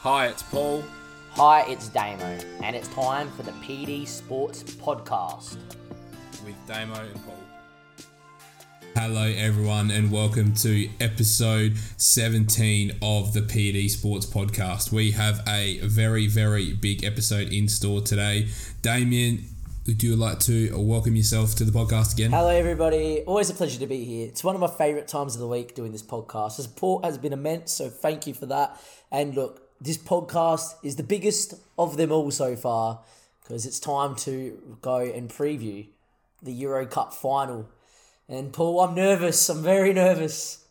Hi, it's Paul. Hi, it's Damo, and it's time for the PD Sports Podcast. with Damo and Paul. Hello, everyone, and welcome to episode 17 of the PD Sports Podcast. We have a very, very big episode in store today. Damien, would you like to welcome yourself to the podcast again? Hello, everybody. Always a pleasure to be here. It's one of my favourite times of the week doing this podcast. The support has been immense, so thank you for that. And look, this podcast is the biggest of them all so far because it's time to go and preview the Euro Cup final. And Paul, I'm nervous. I'm very nervous.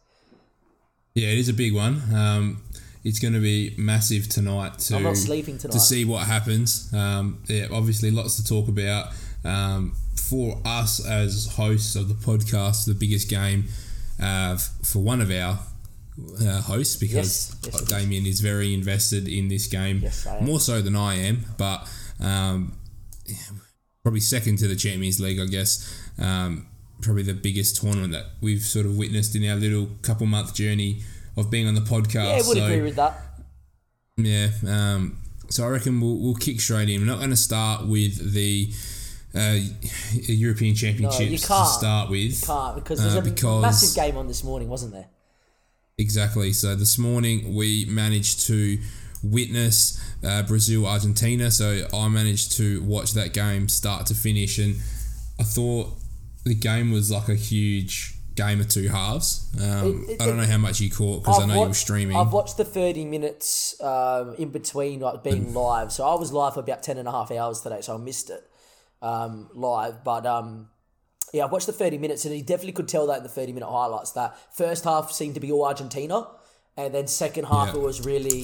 Yeah, it is a big one. Um, it's going to be massive tonight to, I'm not sleeping tonight. to see what happens. Um, yeah, obviously, lots to talk about. Um, for us as hosts of the podcast, the biggest game uh, for one of our uh, hosts because Yes, yes. Damien is very invested in this game, Yes, I am. more so than I am. But um, probably second to the Champions League, I guess. Um, probably the biggest tournament that we've sort of witnessed in our little couple month journey of being on the podcast. Yeah, I would so, agree with that. yeah, um, so I reckon we'll, we'll kick straight in. We're not going to start with the uh, European Championships can't. to start with. You can't because there's uh, a because- massive game on this morning, wasn't there? Exactly. So this morning we managed to witness uh, Brazil Argentina. So I managed to watch that game start to finish, and I thought the game was like a huge game of two halves. Um, It- it- I don't know how much you caught because I know you were streaming. I've watched the 30 minutes um, in between like being live. So I was live for about 10 and a half hours today, so I missed it um, live. But um, yeah, I watched the 30 minutes and he definitely could tell that in the 30 minute highlights that first half seemed to be all Argentina. And then second half Yeah. it was really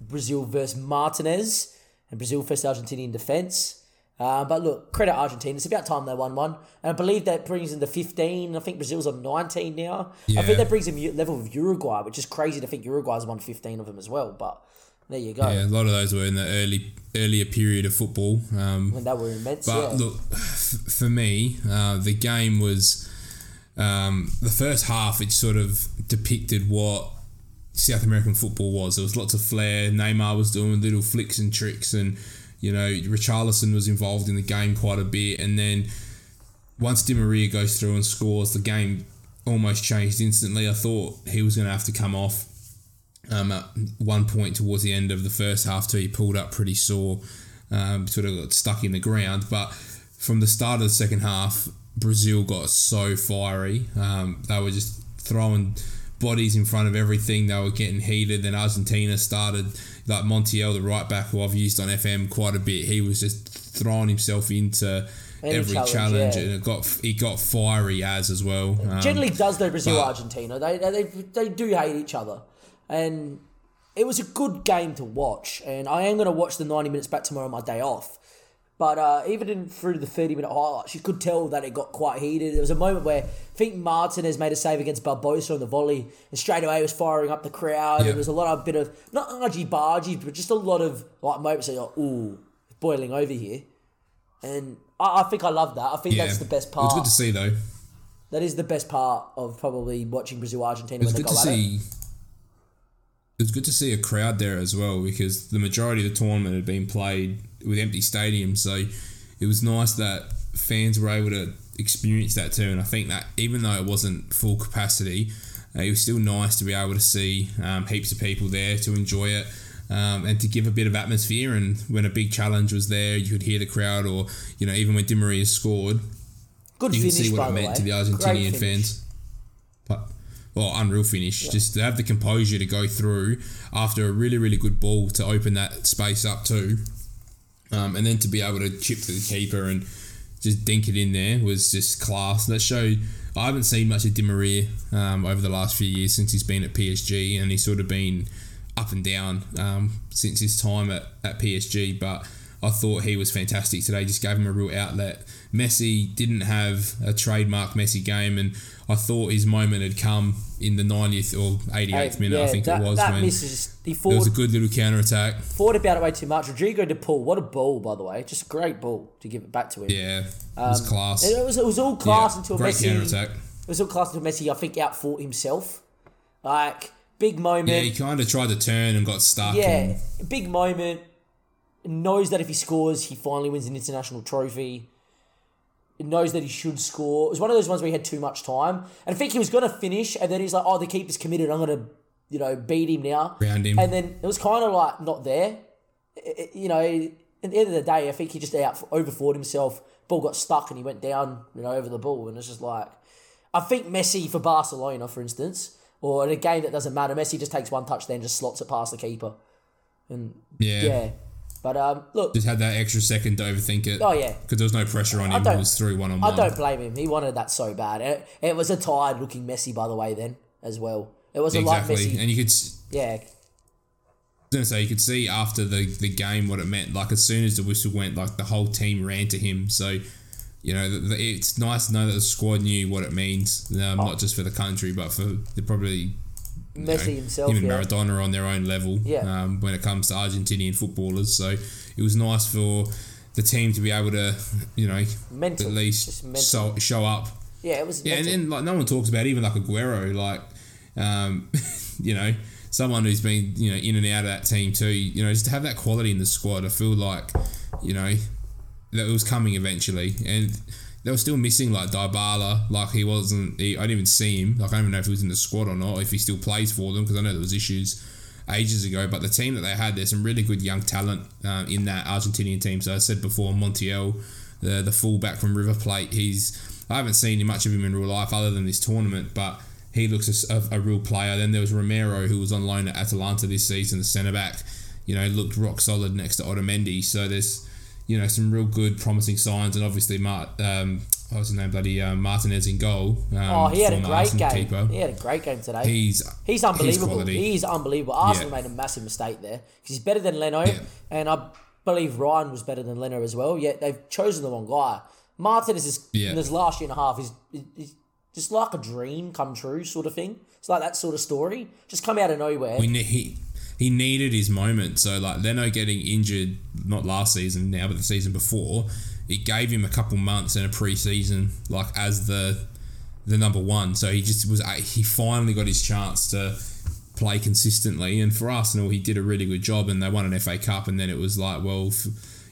Brazil versus Martinez and Brazil versus Argentina in defence. Uh, but look, credit Argentina. It's about time they won one. And I believe that brings them to 15. I think Brazil's on 19 now. I think that brings them u- level of Uruguay, which is crazy to think Uruguay's won 15 of them as well. But there you go. yeah, a lot of those were in the early earlier period of football. Um, And they were immense. But yeah. look, f- for me, uh, the game was um, the first half. It sort of depicted what South American football was. There was lots of flair. Neymar was doing little flicks and tricks, and you know Richarlison was involved in the game quite a bit. And then once Di Maria goes through and scores, the game almost changed instantly. I thought he was going to have to come off um, at one point towards the end of the first half too. He pulled up pretty sore, um, sort of got stuck in the ground. But from the start of the second half, Brazil got so fiery. Um, they were just throwing bodies in front of everything. They were getting heated. Then Argentina started, like Montiel, the right back who I've used on FM quite a bit. He was just throwing himself into Any every challenge, challenge, yeah. and it got he got fiery as as well. Um, Generally does though Brazil Argentina. They, they they do hate each other, and it was a good game to watch. And I am going to watch the ninety minutes back tomorrow on my day off. But uh, even in, through the thirty minute highlights, you could tell that it got quite heated. There was a moment where I think Martinez made a save against Barbosa on the volley, and straight away was firing up the crowd. Yeah. There was a lot of bit of not argy bargy, but just a lot of like moments that you're like, ooh, boiling over here. And I, I think I love that. I think yeah, that's the best part. It's good to see though. That is the best part of probably watching Brazil Argentina It was when they good to see. It was good to see a crowd there as well because the majority of the tournament had been played with empty stadiums. So it was nice that fans were able to experience that too. And I think that even though it wasn't full capacity, uh, it was still nice to be able to see um, heaps of people there to enjoy it. Um, and to give a bit of atmosphere, and when a big challenge was there, you could hear the crowd, or you know, even when Di Maria scored, Good you can finish, see what it meant way. to the Argentinian fans. Well, unreal finish. Just to have the composure to go through after a really, really good ball to open that space up too. Um, and then to be able to chip to the keeper and just dink it in there was just class. That showed I haven't seen much of Di Maria um, over the last few years since he's been at PSG, and he's sort of been up and down um, since his time at, at PSG. But I thought he was fantastic today. Just gave him a real outlet. Messi didn't have a trademark Messi game, and I thought his moment had come in the 90th or 88th minute. I think that, it was that when miss is just, he there was a good little counter attack. forward about it way too much. Rodrigo de Paul, what a ball, by the way. Just a great ball to give it back to him. Yeah, it was um, class. It was, it was all class Yeah, until great Messi. counter attack. It was all class until Messi, I think, outfought himself. Like, big moment. Yeah, he kind of tried to turn and got stuck. Yeah, and- big moment. Knows that if he scores, he finally wins an international trophy. Knows that he should score. It was one of those ones where he had too much time. And I think he was going to finish, and then he's like, oh, the keeper's committed. I'm going to, you know, beat him now. Round him. And then it was kind of like not there. It- you know, at the end of the day, I think he just out overfought himself. Ball got stuck and he went down, you know, over the ball. And it's just like, I think Messi for Barcelona, for instance, or in a game that doesn't matter, Messi just takes one touch, then just slots it past the keeper. And yeah. yeah. But um, look, Just had that extra second to overthink it. Oh, yeah. Because there was no pressure on him. It was through one on I don't blame him. He wanted that so bad. It, it was a tired looking Messi, by the way, then as well. It wasn't Exactly. like Messi. And you could. Yeah, I was gonna say you could see after the, the game what it meant. Like as soon as the whistle went, like the whole team ran to him. So, you know, the, the, it's nice to know that the squad knew what it means, um, Oh. not just for the country, but for the probably you know, Messi himself. him and yeah. Maradona are on their own level. Yeah. Um, when it comes to Argentinian footballers, so it was nice for the team to be able to, you know, Mental. at least mental. show, up. Yeah, it was. Yeah, and then like no one talks about even like Aguero, like um, you know, someone who's been you know in and out of that team too. You know, just to have that quality in the squad, I feel like you know that it was coming eventually, and they were still missing like Dybala. Like he wasn't. He, I didn't even see him. Like I don't even know if he was in the squad or not. If he still plays for them, because I know there was issues ages ago. But the team that they had, there's some really good young talent uh, in that Argentinian team. So I said before, Montiel, the the fullback from River Plate. He's I haven't seen much of him in real life other than this tournament, but he looks a, a, a real player. Then there was Romero, who was on loan at Atalanta this season, the centre back. You know, looked rock solid next to Otamendi. So there's you know some real good, promising signs, and obviously Mart. Um, what was his name? Bloody uh, Martinez in goal. Um, oh, he had a great Arsenal game. Keeper. He had a great game today. He's He's unbelievable. He's unbelievable. Arsenal Yeah. made a massive mistake there because he's better than Leno, Yeah. and I believe Ryan was better than Leno as well. Yet they've chosen the wrong guy. Martinez is Yeah. in his last year and a half is is just like a dream come true sort of thing. It's like that sort of story, just come out of nowhere. we ne- he needed his moment. So like Leno getting injured, not last season now, but the season before, it gave him a couple months in a pre-season, like as the the number one. So he just was uh, he finally got his chance to play consistently. And for Arsenal, he did a really good job, and they won an FA Cup. And then it was like, well, if,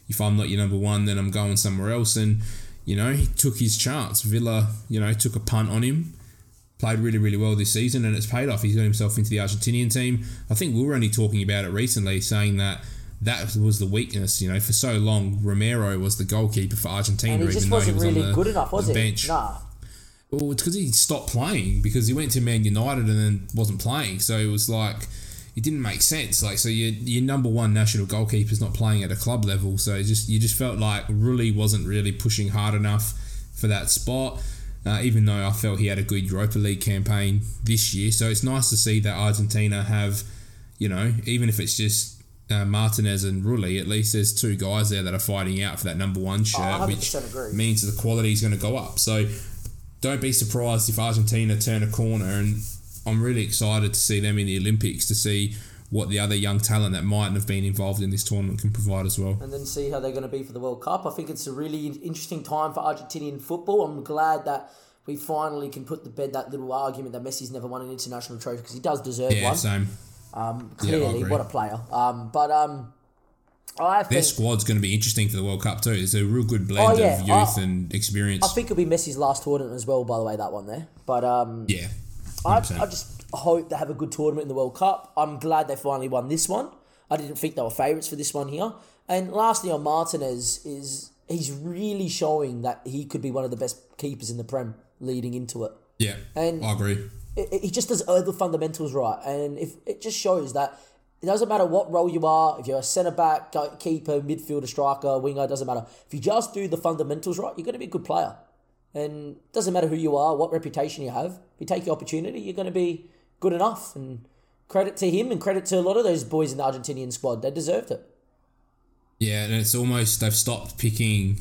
if I'm not your number one, then I'm going somewhere else. And you know, he took his chance. Villa, you know, took a punt on him played really, really well this season, and it's paid off. He's got himself into the Argentinian team. I think we were only talking about it recently, saying that that was the weakness. You know, for so long, Romero was the goalkeeper for Argentina, and he even just though wasn't he was really on the, good enough, was the he? bench. Nah. Well, it's because he stopped playing because he went to Man United and then wasn't playing. So it was like it didn't make sense. Like so, your your number one national goalkeeper's not playing at a club level. So just you just felt like Rulli wasn't really pushing hard enough for that spot. Uh, even though I felt he had a good Europa League campaign this year, so it's nice to see that Argentina have, you know, even if it's just uh, Martinez and Rulli, at least there's two guys there that are fighting out for that number one shirt, Oh, which agree. means the quality is going to go up. So don't be surprised if Argentina turn a corner, and I'm really excited to see them in the Olympics to see what the other young talent that mightn't have been involved in this tournament can provide as well. and then see how they're going to be for the World Cup. I think it's a really interesting time for Argentinian football. I'm glad that we finally can put to bed that little argument that Messi's never won an international trophy because he does deserve Yeah, one. same. Um, clearly, agree. what a player. Um, but um, I Their squad's going to be interesting for the World Cup too. It's a real good blend Oh, yeah, of youth I- and experience. I think it'll be Messi's last tournament as well. By the way, that one there. But um, yeah, I, 100%. I just hope they have a good tournament in the World Cup. I'm glad they finally won this one. I didn't think they were favourites for this one here. And lastly, on Martinez is he's really showing that he could be one of the best keepers in the Prem leading into it. yeah, and- I agree. He just does all the fundamentals right, and if it just shows that it doesn't matter what role you are. If you're a centre back, keeper, midfielder, striker, winger, it doesn't matter. If you just do the fundamentals right, you're going to be a good player. And it doesn't matter who you are, what reputation you have. If you take the opportunity, you're going to be good enough. And credit to him and credit to a lot of those boys in the Argentinian squad. They deserved it. Yeah, and it's almost they've stopped picking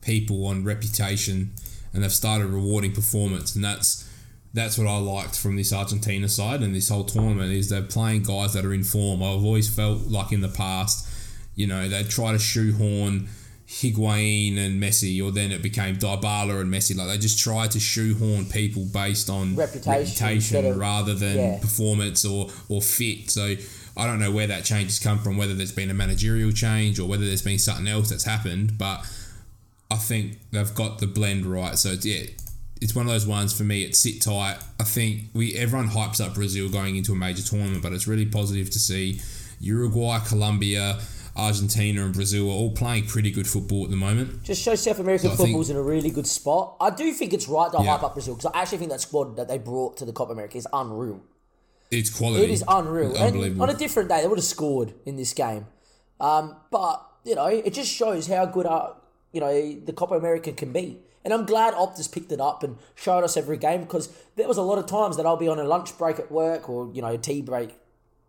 people on reputation and they've started rewarding performance, and that's that's what I liked from this Argentina side and this whole tournament is they're playing guys that are in form. I've always felt like in the past, you know, they try to shoehorn Higuain and Messi, or then it became Dybala and Messi. Like they just tried to shoehorn people based on Reputation reputation of- rather than yeah. performance or or fit. So I don't know where that change has come from, whether there's been a managerial change or whether there's been something else that's happened. But I think they've got the blend right. So it's, yeah, it's one of those ones for me. It's sit tight. I think we everyone hypes up Brazil going into a major tournament, but it's really positive to see Uruguay, Colombia, Argentina, and Brazil are all playing pretty good football at the moment. Just shows South American So I think- football's in a really good spot. I do think it's right to Yeah. hype up Brazil because I actually think that squad that they brought to the Copa America is unreal. It's quality. It is unreal. It's And unbelievable. on a different day, they would have scored in this game. Um, but you know, it just shows how good our, you know the Copa America can be. And I'm glad Optus picked it up and showed us every game because there was a lot of times that I'll be on a lunch break at work or you know a tea break,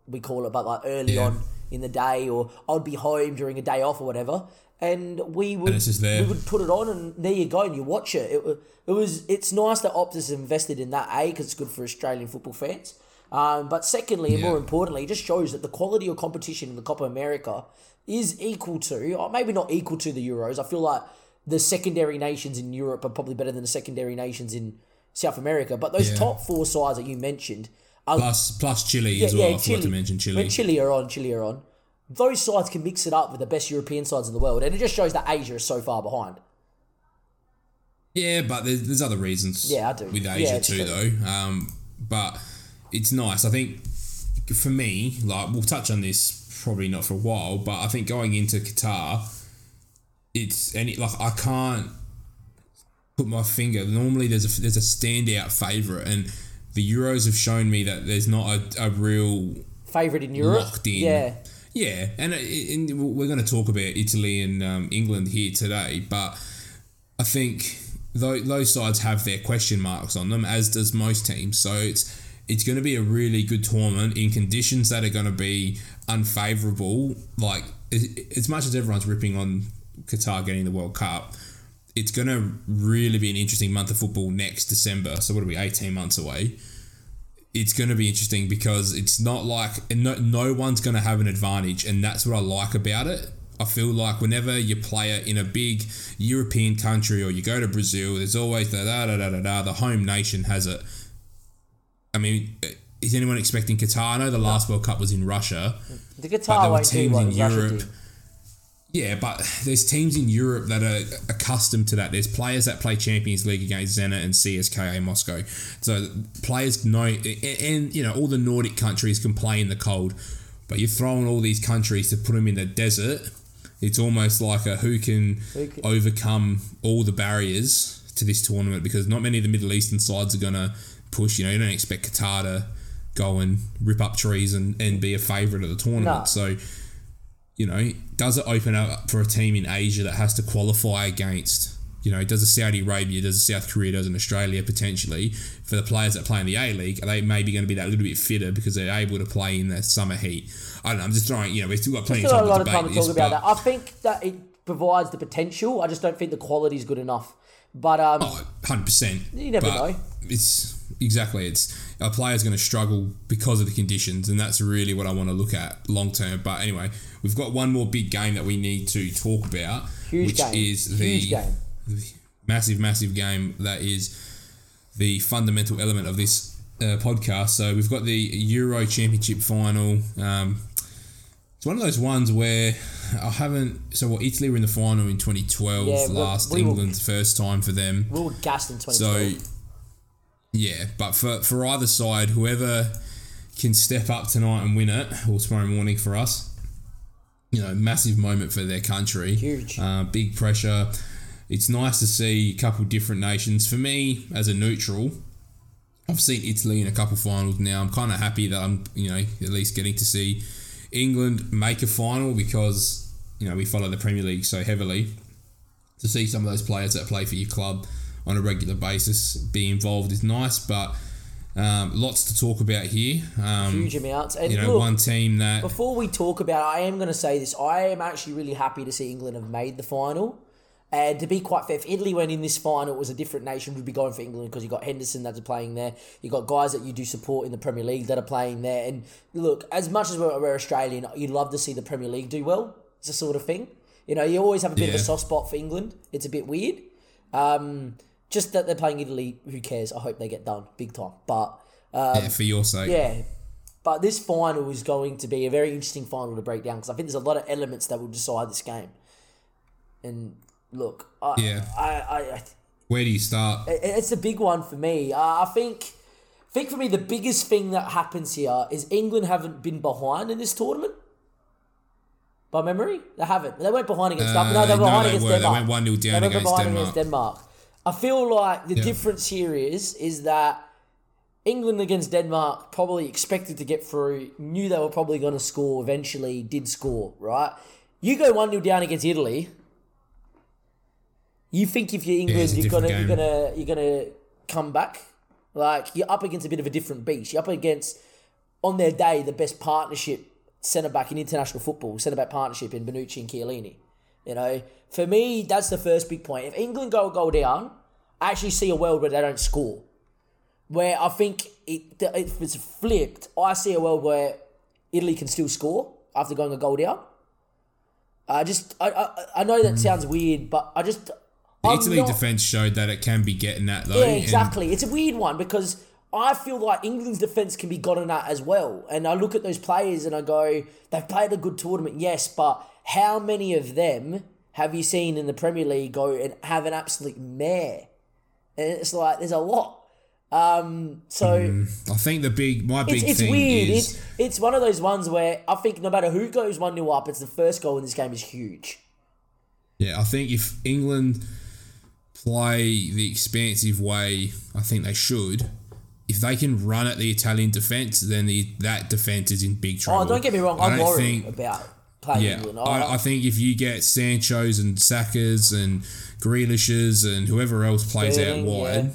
we call it, but like early Yeah. on in the day, or I'd be home during a day off or whatever, and we would there. we would put it on and there you go and you watch it. It, it was it's nice that Optus invested in that a because it's good for Australian football fans. Um, but secondly, and Yeah. more importantly, it just shows that the quality of competition in the Copa America is equal to, or maybe not equal to the Euros. I feel like the secondary nations in Europe are probably better than the secondary nations in South America. But those Yeah. top four sides that you mentioned, plus plus Chile as well. I forgot to mention Chile. when Chile are on, Chile are on. Those sides can mix it up with the best European sides in the world, and it just shows that Asia is so far behind. Yeah, but there's, there's other reasons. Yeah, I do. With Asia it's too, true. though. Um, but it's nice. I think for me, like we'll touch on this probably not for a while, but I think going into Qatar, it's any like I can't put my finger. Normally, there's a there's a standout favourite, and the Euros have shown me that there's not a, a real Favorite in Europe, locked in. yeah. Yeah, and, and we're going to talk about Italy and um, England here today, but I think tho- those sides have their question marks on them, as does most teams. So it's it's going to be a really good tournament in conditions that are going to be unfavourable. Like as much as everyone's ripping on Qatar getting the World Cup, it's going to really be an interesting month of football next December. So what are we, eighteen months away? it's going to be interesting because it's not like and no, no one's going to have an advantage and that's what I like about it. I feel like whenever you play it in a big European country or you go to Brazil, there's always the da da da da da. The home nation has it. I mean, is anyone expecting Qatar? I know the last World Cup was in Russia. The there Qatar were won't do teams in Russia Europe-. Yeah, but there's teams in Europe that are accustomed to that. There's players that play Champions League against Zenit and CSKA Moscow. So players know, and, and you know, all the Nordic countries can play in the cold. But you're throwing all these countries to put them in the desert. It's almost like a who can, Who can- overcome all the barriers to this tournament because not many of the Middle Eastern sides are going to push. You know, you don't expect Qatar to go and rip up trees and, and be a favourite of the tournament. No. So you know, does it open up for a team in Asia that has to qualify against, you know, does a Saudi Arabia, does a South Korea, does an Australia potentially for the players that play in the A League? Are they maybe going to be that little bit fitter because they're able to play in the summer heat? I don't know. I'm just trying. You know, we've still got plenty Still of a lot time of to time to this. talk about that. I think that it provides the potential. I just don't think the quality is good enough. But um, Oh, 100%. You never know. It's exactly. It's a player's going to struggle because of the conditions, and that's really what I want to look at long term. But anyway, we've got one more big game that we need to talk about, Huge which game. is the Huge game. the massive, massive game that is the fundamental element of this uh, podcast. So we've got the Euro Championship final. Um, it's one of those ones where I haven't. So, what Italy were in the final in 2012, Yeah, last we were- England's first time for them. we were gassed in 2012. So, yeah, but for, for either side, whoever can step up tonight and win it, or tomorrow morning for us, you know, massive moment for their country. Huge. Uh, big pressure. It's nice to see a couple different nations. For me, as a neutral, I've seen Italy in a couple finals now. I'm kind of happy that I'm, you know, at least getting to see England make a final because, you know, we follow the Premier League so heavily. To see some of those players that play for your club on a regular basis be involved is nice, but um, lots to talk about here. Um, Huge amounts. And you know, look, one team that Before we talk about, I am going to say this. I am actually really happy to see England have made the final. And to be quite fair, if Italy went in this final, it was a different nation would be going for England because you got Henderson that's playing there. You got guys that you do support in the Premier League that are playing there. And look, as much as we're, we're Australian, you'd love to see the Premier League do well. It's a sort of thing. You know, you always have a bit of a soft spot for England. It's a bit weird. Um, just that they're playing Italy. Who cares? I hope they get done big time. But yeah, for your sake. yeah, but this final is going to be a very interesting final to break down because I think there's a lot of elements that will decide this game. And look, I, Yeah. I, I, I Where do you start? it- it's a big one for me. Uh, I think, I think for me the biggest thing that happens here is England haven't been behind in this tournament. By memory, they haven't. They went behind against. Uh, no, they were no, behind they against were. They Denmark. went 1-0 down They against behind Denmark. against Denmark. I feel like the Yeah. difference here is is that England against Denmark probably expected to get through, knew they were probably going to score. Eventually, did score. Right? You go one 0 down against Italy. You think if you're England, you're gonna you're gonna you're gonna come back. Like you're up against a bit of a different beast. You're up against on their day the best partnership centre back in international football, centre back partnership in Bonucci and Chiellini. You know, for me, that's the first big point. If England go a goal down, I actually see a world where they don't score. Where I think it, if it's flipped, I see a world where Italy can still score after going a goal down. I just, I, I, I know that sounds hmm. weird, but I just. The I'm Italy not- defence showed that it can be getting that though. yeah, and exactly. It's a weird one because I feel like England's defence can be gotten at as well. And I look at those players and I go, they've played a good tournament, yes, but how many of them have you seen in the Premier League go and have an absolute mare? And it's like, there's a lot. Um, so I think the big, my big it's, it's thing weird. is It's, it's one of those ones where I think no matter who goes 1 0 up, it's the first goal in this game is huge. Yeah, I think if England play the expansive way I think they should, if they can run at the Italian defence, then the, that defence is in big trouble. Oh, don't get me wrong, I'm worried about Yeah. I, I think if you get Sancho's and Saka's and Grealish's and whoever else plays Sterling, out wide, yeah.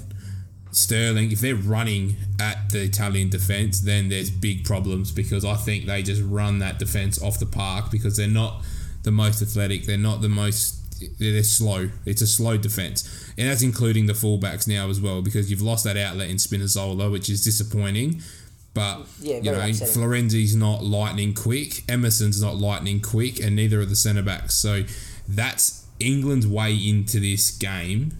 Sterling, if they're running at the Italian defence, then there's big problems because I think they just run that defence off the park because they're not the most athletic. They're not the most. They're they're slow. It's a slow defence, and that's including the fullbacks now as well because you've lost that outlet in Spinazzola, which is disappointing. But Yeah, you know, upsetting. Florenzi's not lightning quick. Emerson's not lightning quick, and neither are the centre backs. So that's England's way into this game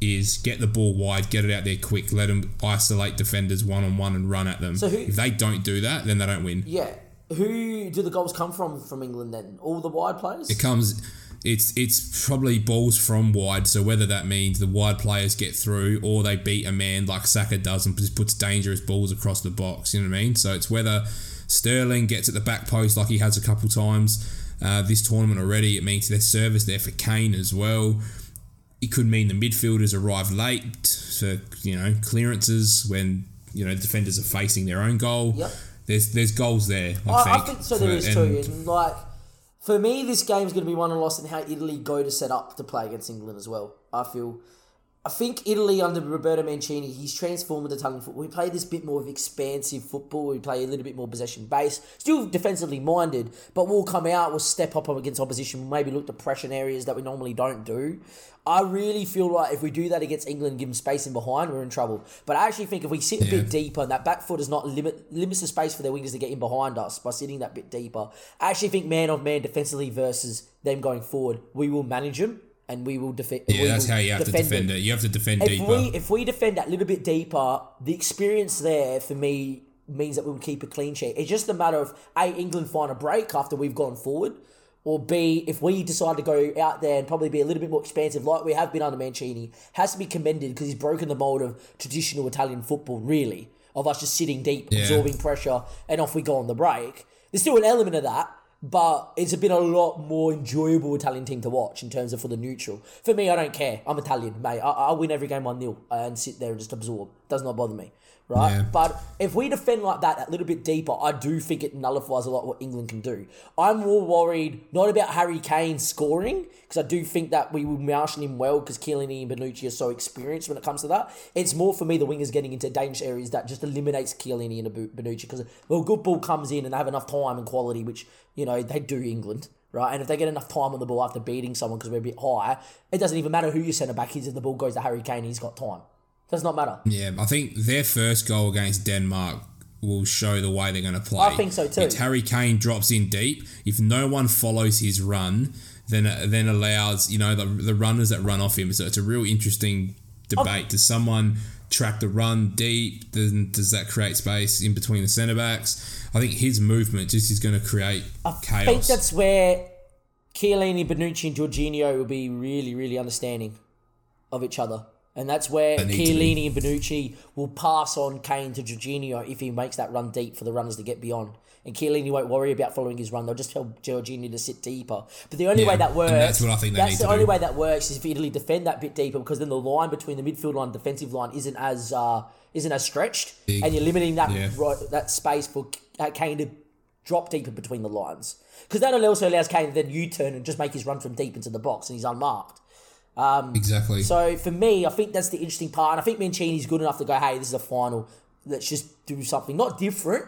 is get the ball wide, get it out there quick, let them isolate defenders one on one and run at them. So who- if they don't do that, then they don't win. Yeah. Who do the goals come from from England then? All the wide players? It comes. It's it's probably balls from wide. So whether that means the wide players get through or they beat a man like Saka does and just puts dangerous balls across the box. You know what I mean? So it's whether Sterling gets at the back post like he has a couple times uh, this tournament already. It means there's service there for Kane as well. It could mean the midfielders arrive late for you know clearances when you know defenders are facing their own goal. Yep. There's there's goals there. I, I, think, I think so. There is too. And like for me, this game's going to be won and lost in how Italy go to set up to play against England as well. I feel. I think Italy under Roberto Mancini, he's transformed the Italian football. We play this bit more of expansive football. We play a little bit more possession based, still defensively minded, but we'll come out, we'll step up against opposition, we'll maybe look to pressure areas that we normally don't do. I really feel like if we do that against England, give them space in behind, we're in trouble. But I actually think if we sit a bit deeper and that back foot does not limit limits the space for their wingers to get in behind us by sitting that bit deeper, I actually think man of man defensively versus them going forward, we will manage them and we will defend. Yeah, that's how you have to defend it. You have to defend If deeper. we if we defend that little bit deeper, the experience there for me means that we will keep a clean sheet. It's just a matter of a England find a break after we've gone forward, or b if we decide to go out there and probably be a little bit more expansive, like we have been under Mancini, has to be commended because he's broken the mold of traditional Italian football. Really, of us just sitting deep, Yeah. absorbing pressure, and off we go on the break. There's still an element of that. But it's been a lot more enjoyable Italian team to watch in terms of for the neutral. For me, I don't care. I'm Italian, mate. I, I'll win every game 1 0 and sit there and just absorb. Does not bother me. Right? Yeah. But if we defend like that, a little bit deeper, I do think it nullifies a lot what England can do. I'm more worried not about Harry Kane scoring, because I do think that we will marshal him well because Chiellini and Bonucci are so experienced when it comes to that. It's more for me the wingers getting into dangerous areas that just eliminates Chiellini and Bonucci because well, good ball comes in and they have enough time and quality, which you know they do England. Right, and if they get enough time on the ball after beating someone because we're a bit high, it doesn't even matter who your centre back is. If the ball goes to Harry Kane, he's got time. Does not matter. Yeah, I think their first goal against Denmark will show the way they're going to play. I think so too. If Harry Kane drops in deep, if no one follows his run, then then allows you know the, the runners that run off him. So it's a real interesting debate. Does someone track the run deep? Then does that create space in between the centre backs? I think his movement just is going to create chaos. I think that's where Chiellini, Bonucci, and Jorginho will be really, really understanding of each other. And that's where Chiellini and Bonucci will pass on Kane to Jorginho if he makes that run deep for the runners to get beyond. And Chiellini won't worry about following his run. They'll just tell Jorginho to sit deeper. But the only Yeah, way that works, that's what I think they that's the only do. way that works is if Italy defend that bit deeper because then the line between the midfield line and defensive line isn't as uh, isn't as stretched, Big. and you're limiting that Yeah. right, that space for K- Kane to drop deeper between the lines. Because that also allows Kane to then U-turn and just make his run from deep into the box, and he's unmarked. Exactly. So for me, I think that's the interesting part. And I think Mancini's good enough to go, hey, this is a final. Let's just do something not different,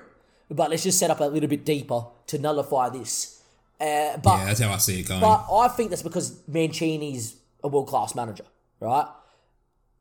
but let's just set up a little bit deeper to nullify this. Uh, but yeah, that's how I see it going. but I think that's because Mancini's a world class manager, right?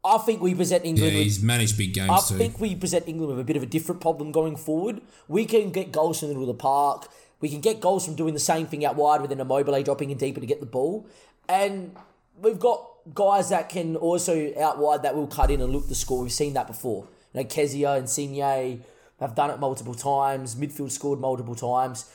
I think we present yeah, England with he's managed big games I too. think we present England with a bit of a different problem going forward. We can get goals from the middle of the park. We can get goals from doing the same thing out wide with an Immobile dropping in deeper to get the ball. And we've got guys that can also out wide that will cut in and look the score. We've seen that before. You know, Chiesa and Insigne have done it multiple times. Midfield scored multiple times.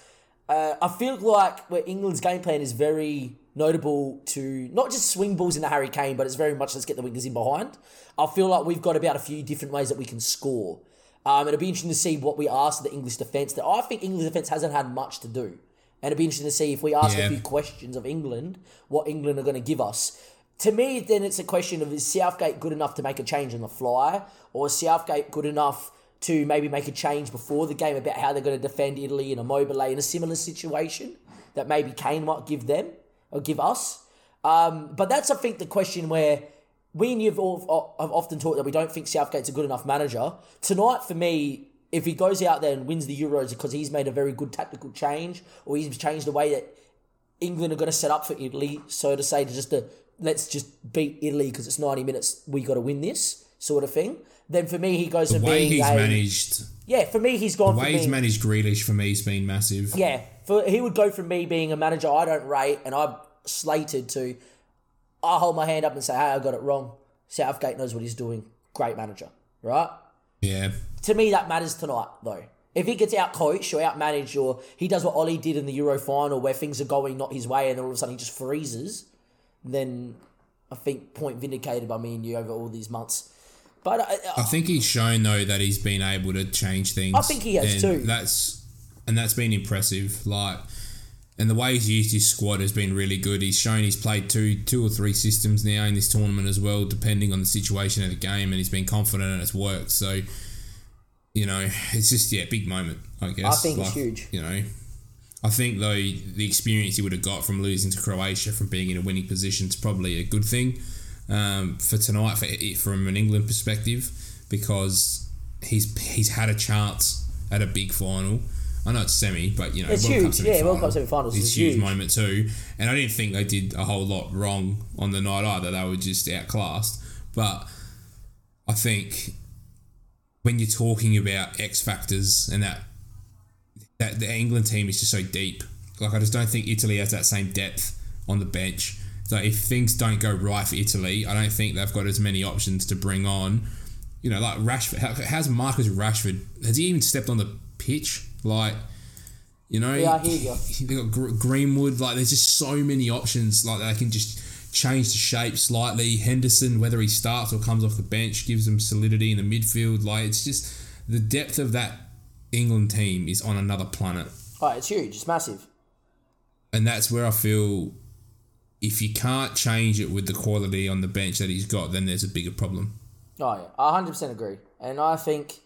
Uh, I feel like where England's game plan is very notable to not just swing balls into Harry Kane, but it's very much let's get the wingers in behind. I feel like we've got about a few different ways that we can score. Um, it'll be interesting to see what we ask the English defence. That I think English defence hasn't had much to do, and it'll be interesting to see if we ask Yeah. a few questions of England, what England are going to give us. To me, then it's a question of is Southgate good enough to make a change on the fly, or is Southgate good enough to maybe make a change before the game about how they're going to defend Italy and Immobile in a similar situation that maybe Kane might give them or give us. Um, but that's, I think, the question where we and you've all, have often talked that we don't think Southgate's a good enough manager. Tonight, for me, if he goes out there and wins the Euros because he's made a very good tactical change or he's changed the way that England are going to set up for Italy, so to say, to just to, let's just beat Italy because it's 90 minutes, we got to win this sort of thing. Then for me, he goes the from way being he's a, managed, yeah. For me, he's gone the way he's being managed Grealish for me has been massive. yeah, for he would go from me being a manager I don't rate and I'm slated to I hold my hand up and say, Hey, I got it wrong. Southgate knows what he's doing. Great manager. Right? Yeah, To me that matters tonight though. If he gets out coached or out managed or he does what Ollie did in the Euro final where things are going not his way and then all of a sudden he just freezes, then I think point vindicated by me and you over all these months. But uh, I think he's shown though that he's been able to change things. I think he has and too. That's and that's been impressive. Like, and the way he's used his squad has been really good. He's shown he's played two, two or three systems now in this tournament as well, depending on the situation of the game, and he's been confident and it's worked. So, you know, it's just yeah, big moment. I guess. I think it's huge. You know. I think though the experience he would have got from losing to Croatia from being in a winning position is probably a good thing um, for tonight for from an England perspective because he's he's had a chance at a big final. I know it's semi, but you know It's World huge, Cup yeah, World Cup semi-finals is huge huge. moment too. And I didn't think they did a whole lot wrong on the night either. They were just outclassed. But I think when you're talking about X factors and that that the England team is just so deep. Like I just don't think Italy has that same depth on the bench. So if things don't go right for Italy, I don't think they've got as many options to bring on. You know, like Rashford. How, how's Marcus Rashford? Has he even stepped on the pitch? Like, you know, Yeah, I hear ya. They got Greenwood. Like, there's just so many options. Like they can just change the shape slightly. Henderson, whether he starts or comes off the bench, gives them solidity in the midfield. Like it's just the depth of that England team is on another planet. oh, it's huge, it's massive. And that's where I feel if you can't change it with the quality on the bench that he's got, then there's a bigger problem. Oh yeah, I hundred percent agree, and I think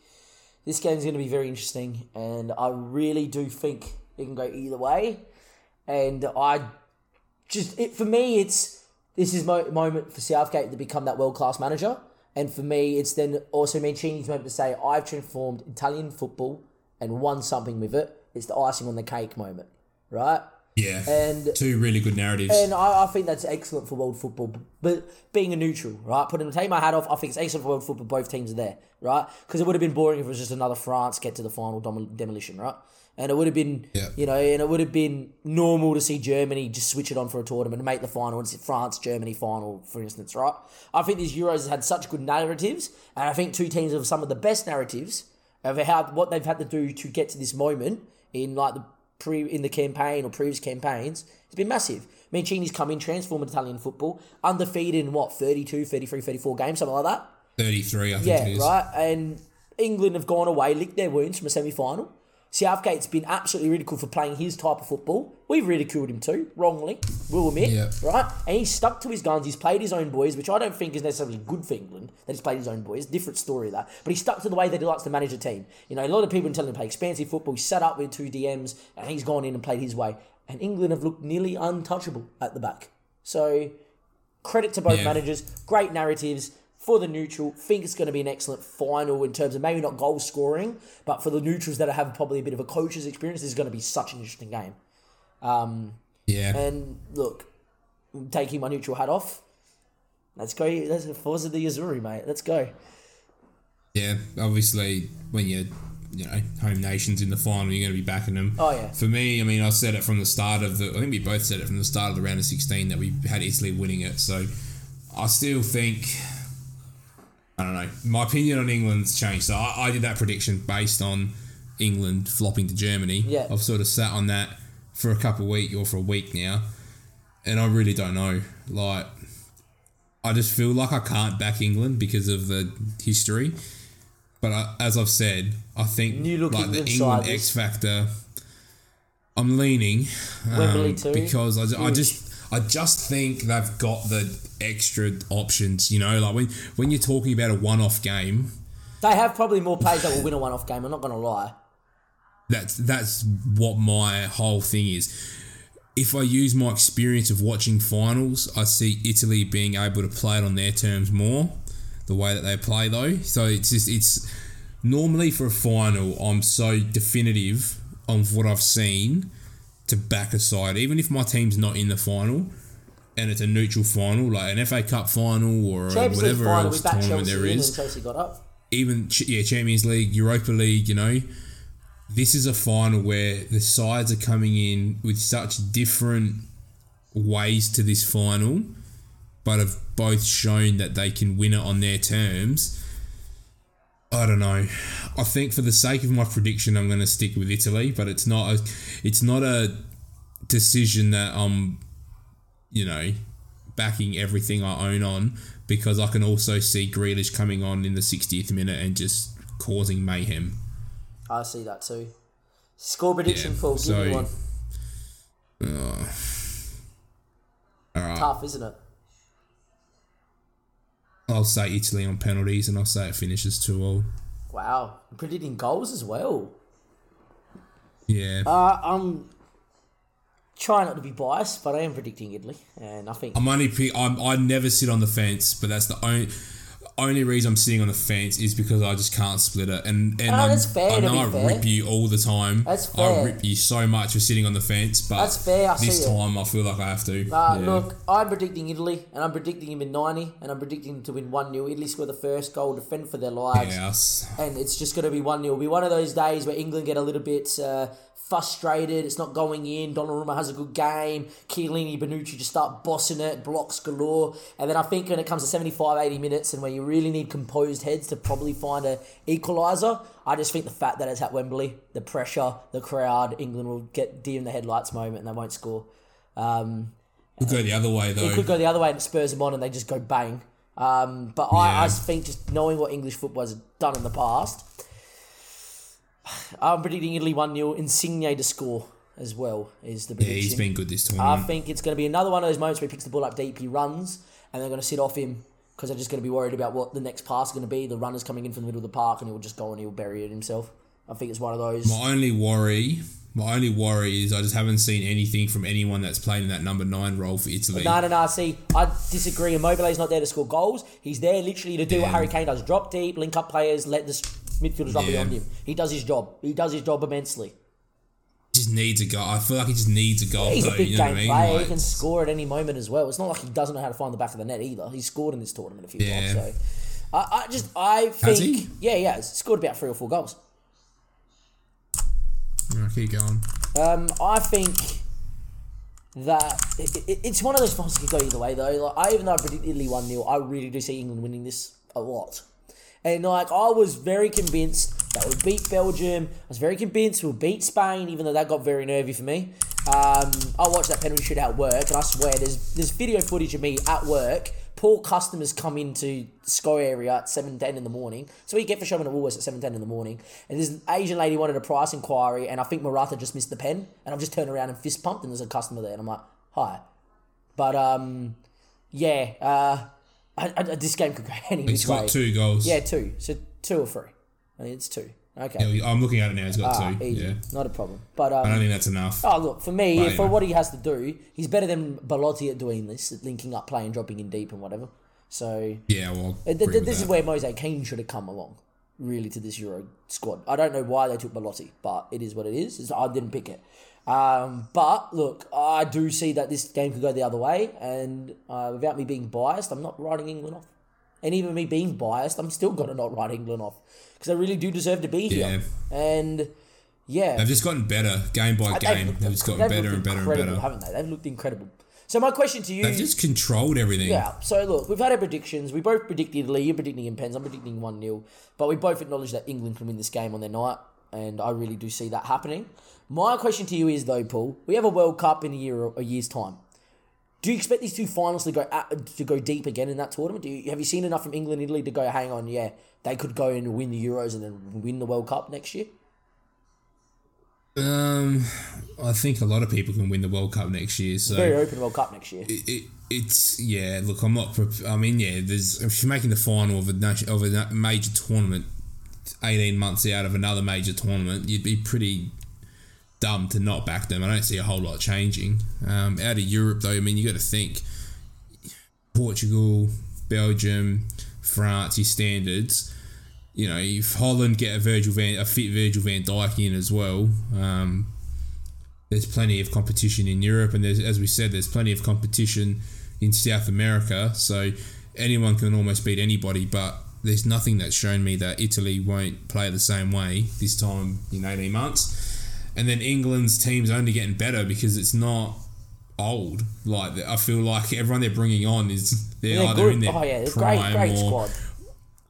this game's going to be very interesting, and I really do think it can go either way, and I just it for me it's this is my moment for Southgate to become that world class manager, and for me it's then also Mancini's moment to say I've transformed Italian football and won something with it. It's the icing on the cake moment, right? Yeah. And Two really good narratives. and I, I think that's excellent for world football. But being a neutral, right? Putting the take my hat off. I think it's excellent for world football. Both teams are there, right? Because it would have been boring if it was just another France get to the final demolition, right? And it would have been, Yeah. you know, and it would have been normal to see Germany just switch it on for a tournament and make the final. It's France Germany final, for instance, right? I think these Euros has had such good narratives, and I think two teams have some of the best narratives of how what they've had to do to get to this moment in like the pre in the campaign or previous campaigns. It's been massive. Mancini's come in, transformed Italian football, undefeated in what 32, 33, 34 games, something like that. 33, I think Yeah, it is. right. And England have gone away, licked their wounds from a semi final. Southgate's been absolutely ridiculed for playing his type of football. We've ridiculed him too, wrongly, we'll admit. Yeah. Right? And he's stuck to his guns. He's played his own boys, which I don't think is necessarily good for England, that he's played his own boys. Different story that. But he's stuck to the way that he likes to manage a team. You know, a lot of people telling him to play expansive football. He's sat up with two DMs and he's gone in and played his way. And England have looked nearly untouchable at the back. So credit to both Yeah. managers. Great narratives for the neutral. Think it's going to be an excellent final in terms of maybe not goal scoring, but for the neutrals that have probably a bit of a coach's experience, this is going to be such an interesting game. Um, yeah. And look, I'm taking my neutral hat off. Let's go. Let's Forza the Azzurri, mate. Let's go. Yeah, obviously, when you're, you know, home nations in the final, you're going to be backing them. Oh, yeah. For me, I mean, I said it from the start of the. I think we both said it from the start of the round of 16 that we had Italy winning it. So I still think. I don't know. My opinion on England's changed. So I, I did that prediction based on England flopping to Germany. Yeah. I've sort of sat on that for a couple of weeks or for a week now, and I really don't know. Like, I just feel like I can't back England because of the history. But I, as I've said, I think like the England X factor. I'm leaning um, too. because I, I just I just think they've got the extra options. You know, like when when you're talking about a one-off game, They have probably more players that will win a one-off game. I'm not going to lie. that's that's what my whole thing is. If I use my experience of watching finals, I see Italy being able to play it on their terms more, the way that they play though. So it's just it's normally for a final, I'm so definitive on what I've seen to back a side, even if my team's not in the final. And it's a neutral final, like an FA Cup final or Champions whatever final, else tournament Chelsea there is and Chelsea got up. even yeah Champions League, Europa League, you know, this is a final where the sides are coming in with such different ways to this final, but have both shown that they can win it on their terms. I don't know. I think for the sake of my prediction, I'm going to stick with Italy, but it's not a, it's not a decision that I'm, you know, backing everything I own on because I can also see Grealish coming on in the 60th minute and just causing mayhem. I see that too. Score prediction, Yeah, Paul. Give so- me one. All right, Tough, isn't it? I'll say Italy on penalties and I'll say it finishes 2 all. Wow. I'm predicting goals as well. Yeah. Uh, I'm trying not to be biased, but I am predicting Italy, and I think I'm only pick, I'm, I never sit on the fence, but that's the only only reason I'm sitting on the fence is because I just can't split it. And and Oh, I'm- that's fair, I know I fair. rip you all the time. That's fair. I rip you so much for sitting on the fence, but That's fair, I this see it. time I feel like I have to. Uh, Yeah. Look, I'm predicting Italy, and I'm predicting him in 90, and I'm predicting them to win 1 0. Italy score the first goal, defend for their lives, Yeah, us- and it's just going to be 1 0. It'll be one of those days where England get a little bit uh, frustrated. It's not going in. Donnarumma has a good game. Chiellini, Bonucci just start bossing it, blocks galore. And then I think when it comes to 75, 80 minutes, and where you really need composed heads to probably find a equaliser, I just think the fact that it's at Wembley, the pressure, the crowd, England will get deer in the headlights moment and they won't score. Um, Could go the other way though. it could go the other way and it spurs them on and they just go bang. Um, but I, I think just knowing what English football has done in the past, I'm predicting Italy 1 0. Insigne to score as well is the prediction. yeah, he's been good this time. I think it's going to be another one of those moments where he picks the ball up deep, he runs, and they're going to sit off him because they're just going to be worried about what the next pass is going to be. The runner's coming in from the middle of the park and he'll just go and he'll bury it himself. I think it's one of those. my only worry, my only worry is I just haven't seen anything from anyone that's played in that number nine role for Italy. No, no, no. See, I disagree. Immobile's not there to score goals. He's there literally to do what Harry Kane does: drop deep, link up players, let the midfielders run Yeah. beyond him. He does his job. He does his job immensely. He just needs a goal. I feel like he just needs a goal. He's though, a big you know game what I mean? player. Like, he can score at any moment as well. It's not like he doesn't know how to find the back of the net either. He's scored in this tournament a few Yeah. times. So, I, I just I think yeah, yeah, he's scored about three or four goals. Alright, keep going. Um, I think that it, it, it's one of those finals that could go either way though. Like I even though I predicted Italy one 0 I really do see England winning this a lot. And like I was very convinced that we'd beat Belgium. I was very convinced we'll beat Spain, even though that got very nervy for me. Um, I watched that penalty shootout work, and I swear there's there's video footage of me at work. Poor customers come into SCO area at seven ten in the morning. So we get for shopping at Woolworths at seven ten in the morning. And this Asian lady wanted a price inquiry, and I think Morata just missed the pen, and I've just turned around and fist pumped, and there's a customer there, and I'm like, hi. But um, yeah, uh, I, I, this game could go any which way. He's got two goals. Yeah, two. So two or three. I mean, it's two. Okay. Yeah, I'm looking at it now. He's got Ah, two. easy. Yeah. Not a problem. But I don't um, think that's enough. oh look, for me, But, for what he has to do, he's better than Belotti at doing this, at linking up, playing, dropping in deep, and whatever. So Yeah, well, th- th- this is where Moise Kean should have come along, really, to this Euro squad. I don't know why they took Belotti, but it is what it is. It's- I didn't pick it. Um, but look, I do see that this game could go the other way, and uh, without me being biased, I'm not writing England off. And even me being biased, I'm still gonna not write England off because they really do deserve to be here. And yeah, They've just gotten better game by They've game. looked- They've just gotten they've better and better and better. haven't they? They've looked incredible. So my question to you, They've just controlled everything. yeah. So look, we've had our predictions. We both predicted Italy. You're predicting in pens. I'm predicting one 0 But we both acknowledge that England can win this game on their night, and I really do see that happening. My question to you is though, Paul, we have a World Cup in a year or a year's time. Do you expect these two finals to go at, to go deep again in that tournament? Do you, have you seen enough from England, and Italy to go, hang on, yeah, they could go and win the Euros and then win the World Cup next year? Um, I think a lot of people can win the World Cup next year. So Very open World Cup next year. it, it, it's yeah. Look, I'm not. prep- I mean, yeah. There's if you're making the final of a nation, of a major tournament, eighteen months out of another major tournament, you'd be pretty dumb to not back them. I don't see a whole lot changing. Um, out of Europe, though, I mean, you got to think Portugal, Belgium, France, your standards. You know, if Holland get a Virgil Van, a fit Virgil Van Dijk in as well, um, there's plenty of competition in Europe, and there's, as we said, there's plenty of competition in South America. So anyone can almost beat anybody, but there's nothing that's shown me that Italy won't play the same way this time in 18 months. And then England's team's only getting better because it's not old. Like I feel like everyone they're bringing on is they're Yeah, either good. in their Oh yeah, prime great, great or, squad.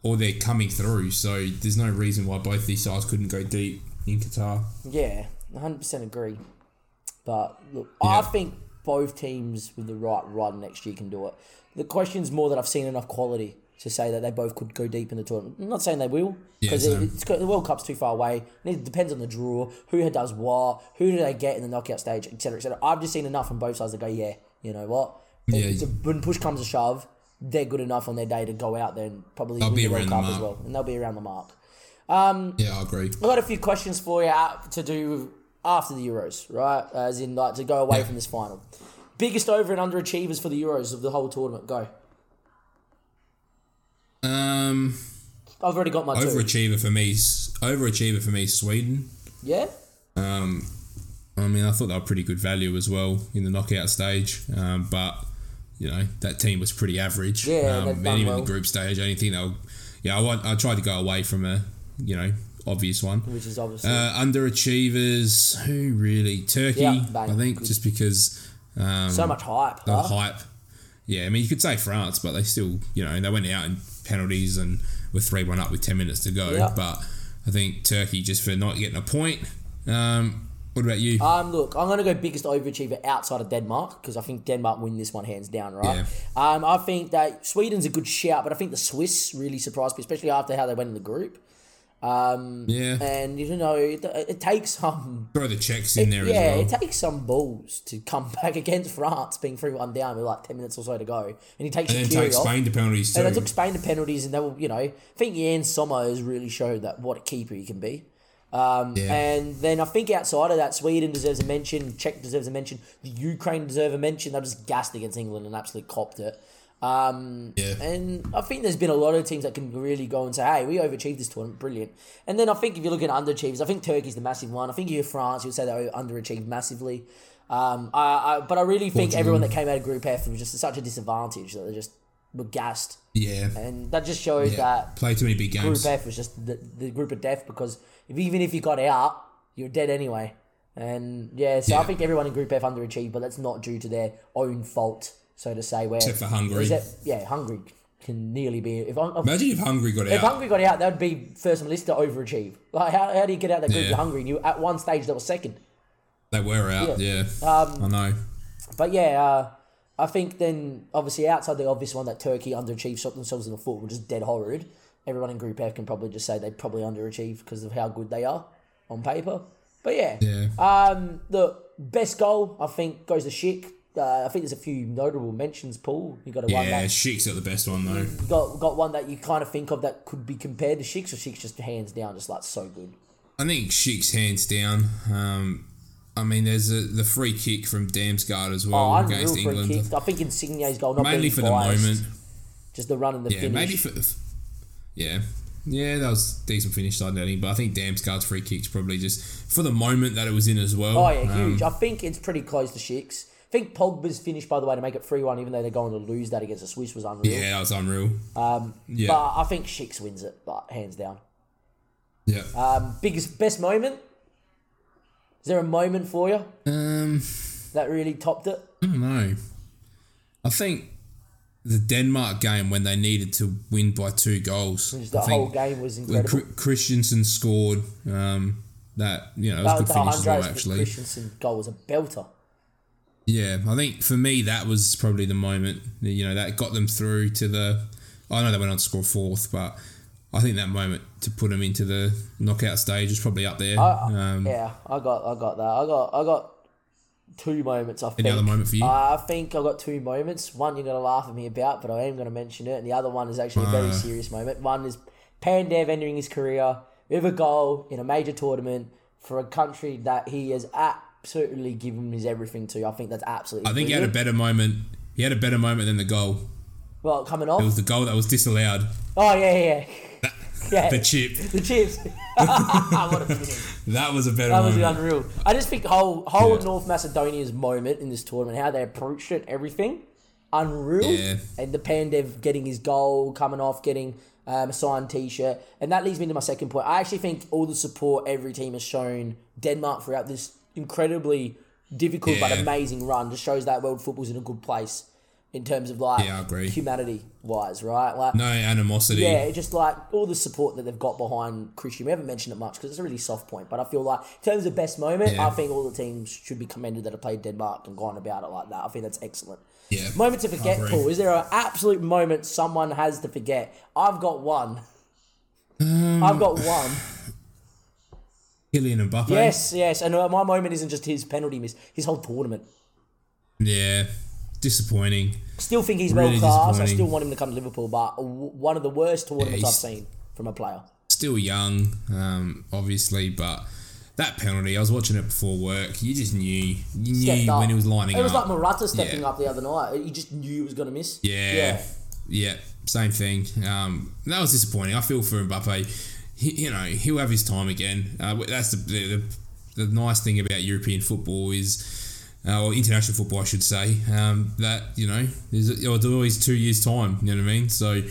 or they're coming through. So there's no reason why both these sides couldn't go deep in Qatar. Yeah, 100% agree. But look, I think both teams with the right run next year can do it. The question's more that I've seen enough quality to say that they both could go deep in the tournament. I'm not saying they will because same. it's the World Cup's too far away. It depends on the draw, who does what, who do they get in the knockout stage, etc., etc. I've just seen enough from both sides to go, yeah, you know what? Yeah. A- when push comes to shove, they're good enough on their day to go out there and probably They'll win be the World around the Cup as well, and they'll be around the mark. Um, yeah, I agree. I've got a few questions for you uh, to do after the Euros, right? As in, like, to go away Yeah. from this final. Biggest over and underachievers for the Euros of the whole tournament. Go. Um, I've already got my two. overachiever for me. Overachiever for me. Sweden. Yeah? Um, I mean, I thought they were pretty good value as well in the knockout stage. Um, but you know that team was pretty average. Yeah, um, and even well. the group stage, I didn't think they'll. Yeah, I want. I tried to go away from a you know obvious one. Which is obviously. Uh, underachievers, who really? Turkey, Yeah. I think, Good. just because um, so much hype. the huh? hype. Yeah, I mean, you could say France, but they still, you know, they went out in penalties and were 3 1 up with 10 minutes to go. Yeah. But I think Turkey, just for not getting a point. Um, what about you? Um, look, I'm going to go biggest overachiever outside of Denmark because I think Denmark win this one hands down, right? Um, I think that Sweden's a good shout, but I think the Swiss really surprised me, especially after how they went in the group. Um, yeah. and you know, it, it takes some Throw the Czechs in there yeah, as well. it takes some balls to come back against France, being three one down with like ten minutes or so to go, and he takes and then Shaqiri take off. Spain to penalties too. And they took Spain to penalties, and they were, you know, I think Yann Sommer has really showed that what a keeper he can be. Um, Yeah. And then I think outside of that, Sweden deserves a mention, Czech deserves a mention, the Ukraine deserve a mention. They just gassed against England and absolutely copped it. Um, Yeah. And I think there's been a lot of teams that can really go and say, hey, we overachieved this tournament, brilliant. And then I think if you look at underachievers, I think Turkey's the massive one. I think you hear France, you'll say they underachieved massively. Um, I, I, but I really think Portugal. everyone that came out of Group F was just such a disadvantage that they just were gassed. yeah. And that just shows yeah. that Play too many big games. Group. F was just the, the group of death because if, even if you got out, you're dead anyway. And yeah, so I think everyone in Group F underachieved, but that's not due to their own fault, so to say. Where Except for Hungary. is that- yeah, Hungary can nearly be. If, if, Imagine if Hungary got if out. If Hungary got out, that would be first on the list to overachieve. Like, how, how do you get out that group? Yeah. You're Hungary, and you at one stage they were second. they were out. Yeah. Yeah, Um, I know. But yeah, uh, I think then obviously outside the obvious one that Turkey underachieved, shot themselves in the foot, which is dead horrid. Everyone in Group F can probably just say they probably underachieved because of how good they are on paper. But yeah, Yeah. um, the best goal I think goes to Schick. Uh, I think there's a few notable mentions. Paul, you got a one Yeah, Schick's got the best one though. got got one that you kind of think of that could be compared to Schick's, or Schick's just hands down just like so good. I think Schick's hands down. Um, I mean, there's a, the free kick from Damsgaard as well Oh, against England. kick. I think Insigne's goal not Mainly for the biased, moment. just the run and the Yeah, finish. maybe for. Yeah, yeah, that was decent finish side netting, but I think Damsgaard's free kick's probably just for the moment that it was in as well. Oh yeah, Um, huge. I think it's pretty close to Schick's. I think Pogba's finish, by the way, to make it three one, even though they're going to lose that against the Swiss was unreal. yeah, that was unreal. Um, Yeah. But I think Schick's wins it, but hands down. yeah. Um, biggest best moment. Is there a moment for you Um, that really topped it? I don't know. I think the Denmark game when they needed to win by two goals. The whole game was incredible. Chri- Christensen scored. Um, that you know, it was That a was good finish as well. Actually, Christensen goal was a belter. Yeah, I think for me that was probably the moment. You know, that got them through to the. I know they went on to score fourth, but I think that moment to put them into the knockout stage is probably up there. I- um, Yeah, I got, I got that. I got, I got two moments. I think. Any other moment for you? I think I got two moments. One you're gonna laugh at me about, but I am gonna mention it, and the other one is actually a very Uh. serious moment. One is Pandev entering his career with a goal in a major tournament for a country that he has absolutely given his everything to. I think that's absolutely. I think he had a better moment. He had a better moment than the goal. Well, coming off, It was the goal that was disallowed. Oh yeah, yeah, yeah. yeah. The chip. The chips. what a finish. That was a better That was moment. unreal. I just think whole whole Yeah. North Macedonia's moment in this tournament, how they approached it, everything, unreal. Yeah. And the Pandev getting his goal, coming off, getting um, a signed T-shirt, and that leads me to my second point. I actually think all the support every team has shown Denmark throughout this incredibly difficult but amazing run just shows that world football's in a good place in terms of like Yeah, I agree. humanity wise, right? Like No animosity. yeah, just like all the support that they've got behind Christian. We haven't mentioned it much because it's a really soft point, but I feel like in terms of best moment, Yeah. I think all the teams should be commended that have played Denmark and gone about it like that. I think that's excellent. Yeah, Moment to forget. Paul. Is there an absolute moment someone has to forget? I've got one. Um, I've got one. Kylian Mbappe. Yes, yes. And uh, my moment isn't just his penalty miss, his whole tournament. Yeah. Disappointing. Still think he's Really world class. I still want him to come to Liverpool, but one of the worst tournaments Yeah, I've seen from a player. Still young, um, obviously, but that penalty, I was watching it before work. You just knew. You Stepped knew up. when he was lining It was up. like Morata stepping Yeah. up the other night. You just knew he was going to miss. Yeah, yeah, same thing. Um, that was disappointing. I feel for Mbappe. He, you know, he'll have his time again. Uh, that's the, the the nice thing about European football is, uh, or international football, I should say, um, that you know, there's it's always two years time. You know what I mean? So.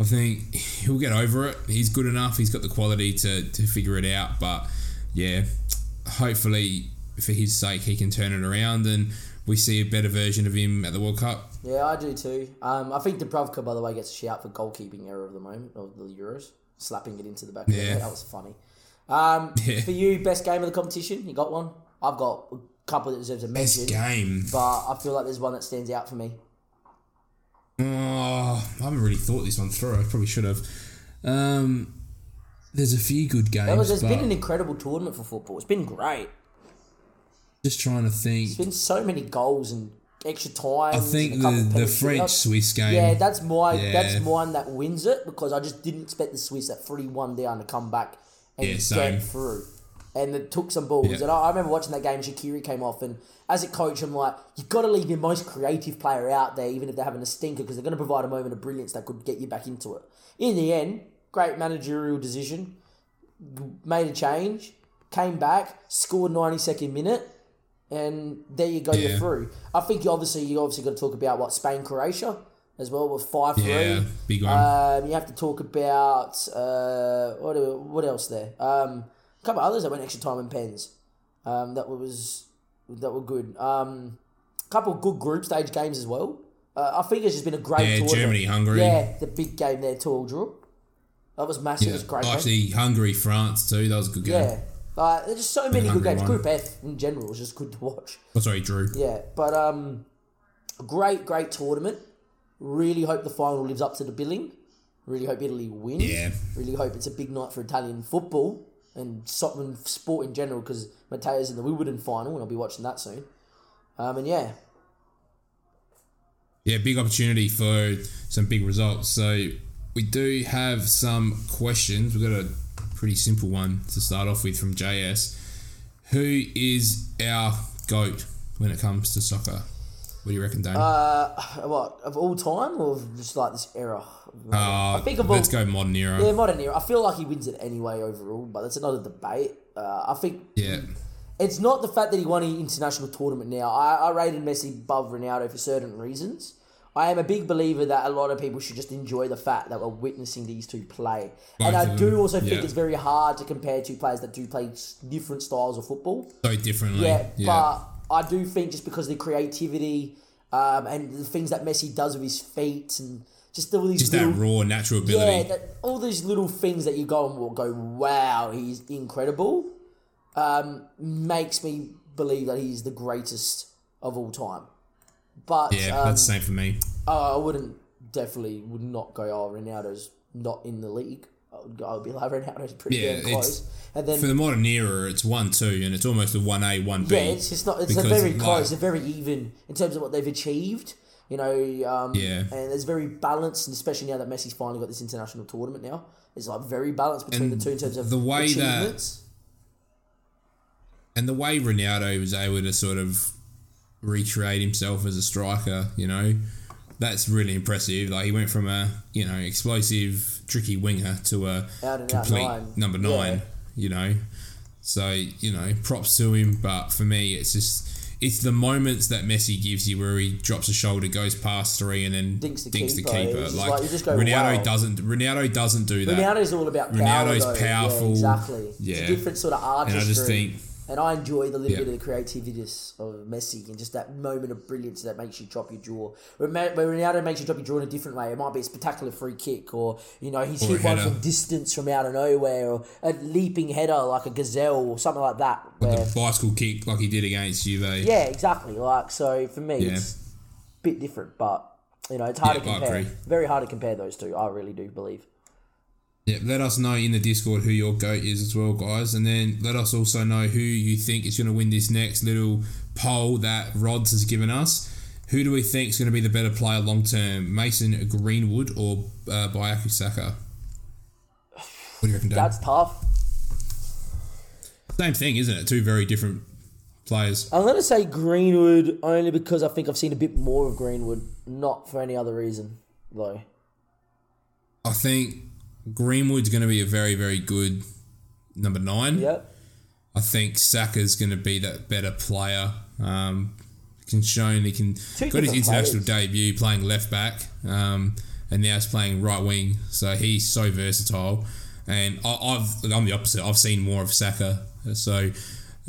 I think he'll get over it. He's good enough. He's got the quality to, to figure it out. But yeah, hopefully for his sake, he can turn it around and we see a better version of him at the World Cup. Yeah, I do too. Um, I think Dubravka, by the way, gets a shout for goalkeeping error of the moment of the Euros, slapping it into the back of the net. That was funny. Um, Yeah. For you, best game of the competition, you got one? I've got a couple that deserves a mention, Best game. but I feel like there's one that stands out for me. Oh, I haven't really thought this one through. I probably should have. Um, there's a few good games, There was, there's been an incredible tournament for football. It's been great. just trying to think. There's been so many goals and extra time. I think the, the French Swiss game. Yeah, that's my Yeah. that's mine that wins it because I just didn't expect the Swiss at three one down to come back and Yeah, get through. And it took some balls. Yeah. And I, I remember watching that game, Shaqiri came off, and as a coach, I'm like, you've got to leave your most creative player out there, even if they're having a stinker, because they're going to provide a moment of brilliance that could get you back into it. In the end, great managerial decision, made a change, came back, scored 92nd minute, and there you go, you're through. I think you obviously you obviously got to talk about what Spain Croatia as well with five three. Yeah, big one. Um, you have to talk about uh, what what else there? Um, A couple others that went extra time in pens. Um, that was that were good. Um, couple of good group stage games as well. Uh, I think it's just been a great Yeah, tournament. Germany, Hungary. Yeah, the big game there, two all draw. That was massive. It was great. game. Actually, Hungary, France too. That was a good game. Yeah, like there's just so many good games. one. Group F in general is just good to watch. Oh, sorry, Drew. Yeah, but um, great, great tournament. Really hope the final lives up to the billing. Really hope Italy win. Yeah. Really hope it's a big night for Italian football and sport in general because Matteo's in the Wimbledon final and I'll be watching that soon. Um, and yeah, Yeah, big opportunity for some big results. So we do have some questions. We've got a pretty simple one to start off with from JS. Who is our goat when it comes to soccer? What do you reckon, Dane? uh, what of all time or just like this era? Uh, I think of all, let's go modern era. yeah, modern era. I feel like he wins it anyway overall, but that's another debate. Uh, I think Yeah. It's not the fact that he won an international tournament now. I, I rated Messi above Ronaldo for certain reasons. I am a big believer that a lot of people should just enjoy the fact that we're witnessing these two play. and I do them, also think yeah. it's very hard to compare two players that do play different styles of football. So differently. Yeah, Yeah. but I do think just because of the creativity um, and the things that Messi does with his feet and just all these Just that raw natural yeah, ability. that, all these little things that you go and will go, wow, he's incredible, um, makes me believe that he's the greatest of all time. But yeah, um, that's the same for me. I wouldn't definitely would not go. Oh, Ronaldo's not in the league. I would, go, I would be like Ronaldo's pretty Yeah, damn close. And then For the modern era, it's 1 2, and it's almost a 1A, 1B. yeah, it's just not. It's a very like- close. They're very even in terms of what they've achieved. You know, um, Yeah. and it's very balanced, and especially now that Messi's finally got this international tournament. Now it's like very balanced between And the two in terms of the way that- And the way Ronaldo was able to sort of recreate himself as a striker, you know, that's really impressive. Like he went from a you know explosive, tricky winger to a and complete nine. number Yeah. nine. You know, so you know, props to him. But for me, it's just it's the moments that Messi gives you where he drops a shoulder, goes past three, and then Dinks the dinks keeper. the keeper. Like, like, go, Ronaldo wow. doesn't. Ronaldo doesn't do that. Ronaldo's all about power. Ronaldo's though. powerful. Yeah, exactly. It's Yeah. a different sort of And artistry. I just think And I enjoy the little Yeah. bit of the creativity of Messi and just that moment of brilliance that makes you drop your jaw. Where Ronaldo makes you drop your jaw in a different way. It might be a spectacular free kick, or you know he's Or hit one from distance from out of nowhere, or a leaping header like a gazelle or something like that. Where, the bicycle kick like he did against Juve. yeah, exactly. Like so, for me, Yeah. it's a bit different, but you know it's hard Yeah, to compare. Very hard to compare those two. I really do believe. Yeah, let us know in the Discord who your goat is as well, guys, and then let us also know who you think is going to win this next little poll that Rods has given us. Who do we think is going to be the better player long term, Mason Greenwood or uh, Bukayo Saka? What do you reckon, Dave? That's tough. Same thing, isn't it? Two very different players. I'm gonna say Greenwood only because I think I've seen a bit more of Greenwood, not for any other reason though. I think Greenwood's going to be a very, very good number nine. Yep. I think Saka's going to be that better player. Um, can shown he can Two got his international players. debut playing left back, um, and now he's playing right wing. So he's so versatile. And I, I've I'm the opposite. I've seen more of Saka. So.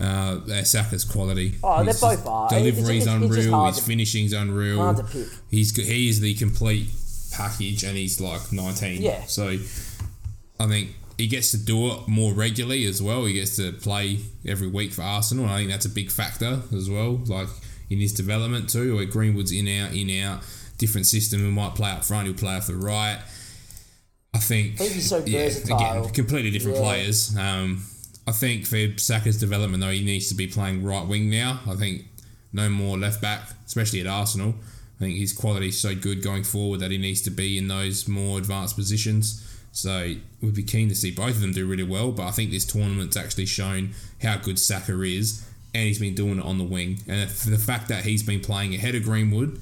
Uh, uh, Saka's quality. Oh, they're both are. It's- Delivery's it's- it's just unreal. His to- finishing's unreal. hard to pick. He's he is the complete package, and he's like 19. Yeah. So I think he gets to do it more regularly as well. He gets to play every week for Arsenal, and I think that's a big factor as well. Like in his development too, where Greenwood's in out, in out, different system. He might play up front, he'll play off the right. I think, think he's so yeah, versatile. again, completely different Yeah. players. Um, I think for Saka's development though, he needs to be playing right wing now. I think no more left back, especially at Arsenal. I think his quality is so good going forward that he needs to be in those more advanced positions. So we'd be keen to see both of them do really well. But I think this tournament's actually shown how good Saka is, and he's been doing it on the wing. And the fact that he's been playing ahead of Greenwood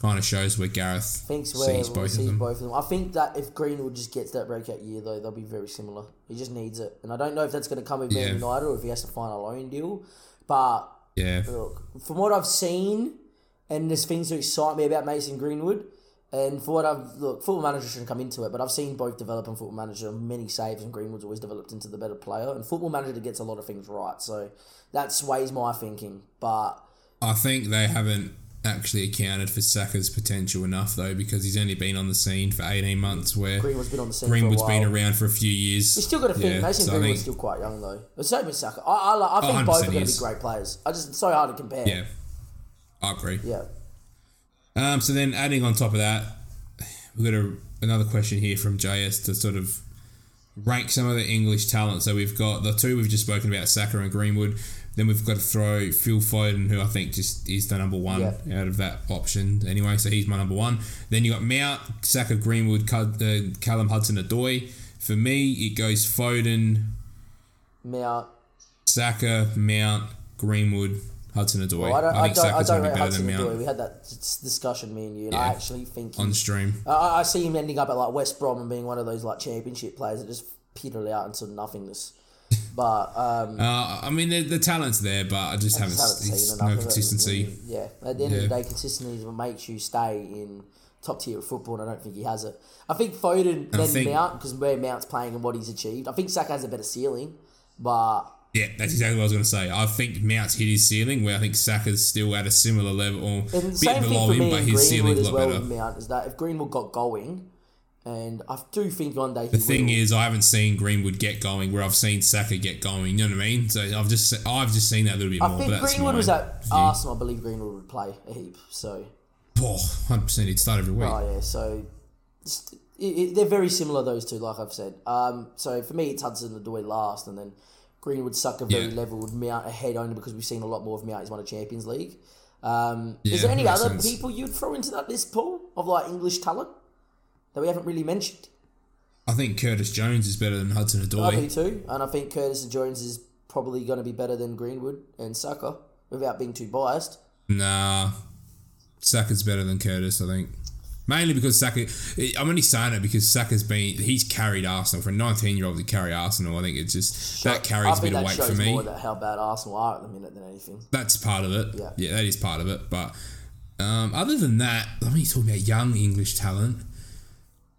kind of shows where Gareth Thinks where sees both sees of them. both of them. I think that if Greenwood just gets that breakout year though, they'll be very similar. He just needs it, and I don't know if that's going to come with Man Yeah. United or if he has to find a loan deal. But Yeah, look, from what I've seen, and there's things that excite me about Mason Greenwood. And for what I've look, Football Manager shouldn't come into it, but I've seen both develop in Football Manager. Many saves, and Greenwood's always developed into the better player. And Football Manager gets a lot of things right, so that sways my thinking. But I think they haven't actually accounted for Saka's potential enough though, because he's only been on the scene for eighteen months. Where Greenwood's been on the scene. Greenwood's for a while. been around for a few years. You still got to think. Yeah, Mason so Greenwood's think- still quite young though. But same with Saka. I, I, I think 100% both are going to be great players. I just it's so hard to compare. Yeah, I agree. Yeah. Um, so then adding on top of that, we've got a, another question here from JS to sort of rank some of the English talent. So we've got the two we've just spoken about, Saka and Greenwood. Then we've got to throw Phil Foden, who I think just is the number one Yeah. out of that option anyway. So he's my number one. Then you got Mount, Saka, Greenwood, uh, Callum Hudson, Odoi. For me, it goes Foden, Mount. Saka, Mount, Greenwood, Hudson, Odoi. Well, I don't. I, think don't. I don't going to rate be better Hudson than Odoi. We had that discussion, me and you, and I actually think on stream. I, I see him ending up at like West Brom and being one of those like championship players that just petered out into nothingness. But um, Uh, I mean, the, the talent's there, but I just I haven't. just haven't seen no enough it. consistency. And, yeah, at the end of the day, consistency is what makes you stay in top tier of football, and I don't think he has it. I think Foden I then think- Mount because where Mount's playing and what he's achieved. I think Saka has a better ceiling, but Yeah, that's exactly what I was going to say. I think Mount's hit his ceiling, where I think Saka's still at a similar level, or a bit same thing below for him, but his ceiling's a lot well better. Mount is that if Greenwood got going, and I do think one day he The thing will. is, I haven't seen Greenwood get going, where I've seen Saka get going. You know what I mean? So I've just, I've just seen that a little bit I more. think but that's Greenwood was at view. Arsenal. I believe Greenwood would play a heap. So Oh, 100 percent. He'd start every week. oh yeah, so it, it, they're very similar those two. Like I've said. Um, so for me, it's Hudson and Doy last, and then Greenwood Saka very Yeah. level with Mount ahead only because we've seen a lot more of Mount. He's won a Champions League. Um, is there any other sense. people you'd throw into that list pool of like English talent that we haven't really mentioned? I think Curtis Jones is better than Hudson I do Odoi. too, and I think Curtis Jones is probably going to be better than Greenwood and Saka without being too biased. Nah, Saka's better than Curtis. I think. Mainly because Saka, I'm only saying it because Saka's been he's carried Arsenal for a 19 year old to carry Arsenal. I think it's just that carries a bit of weight for me. more how bad Arsenal are at the minute than anything. That's part of it. Yeah. yeah, that is part of it. But um, other than that, I mean, you're talking about young English talent.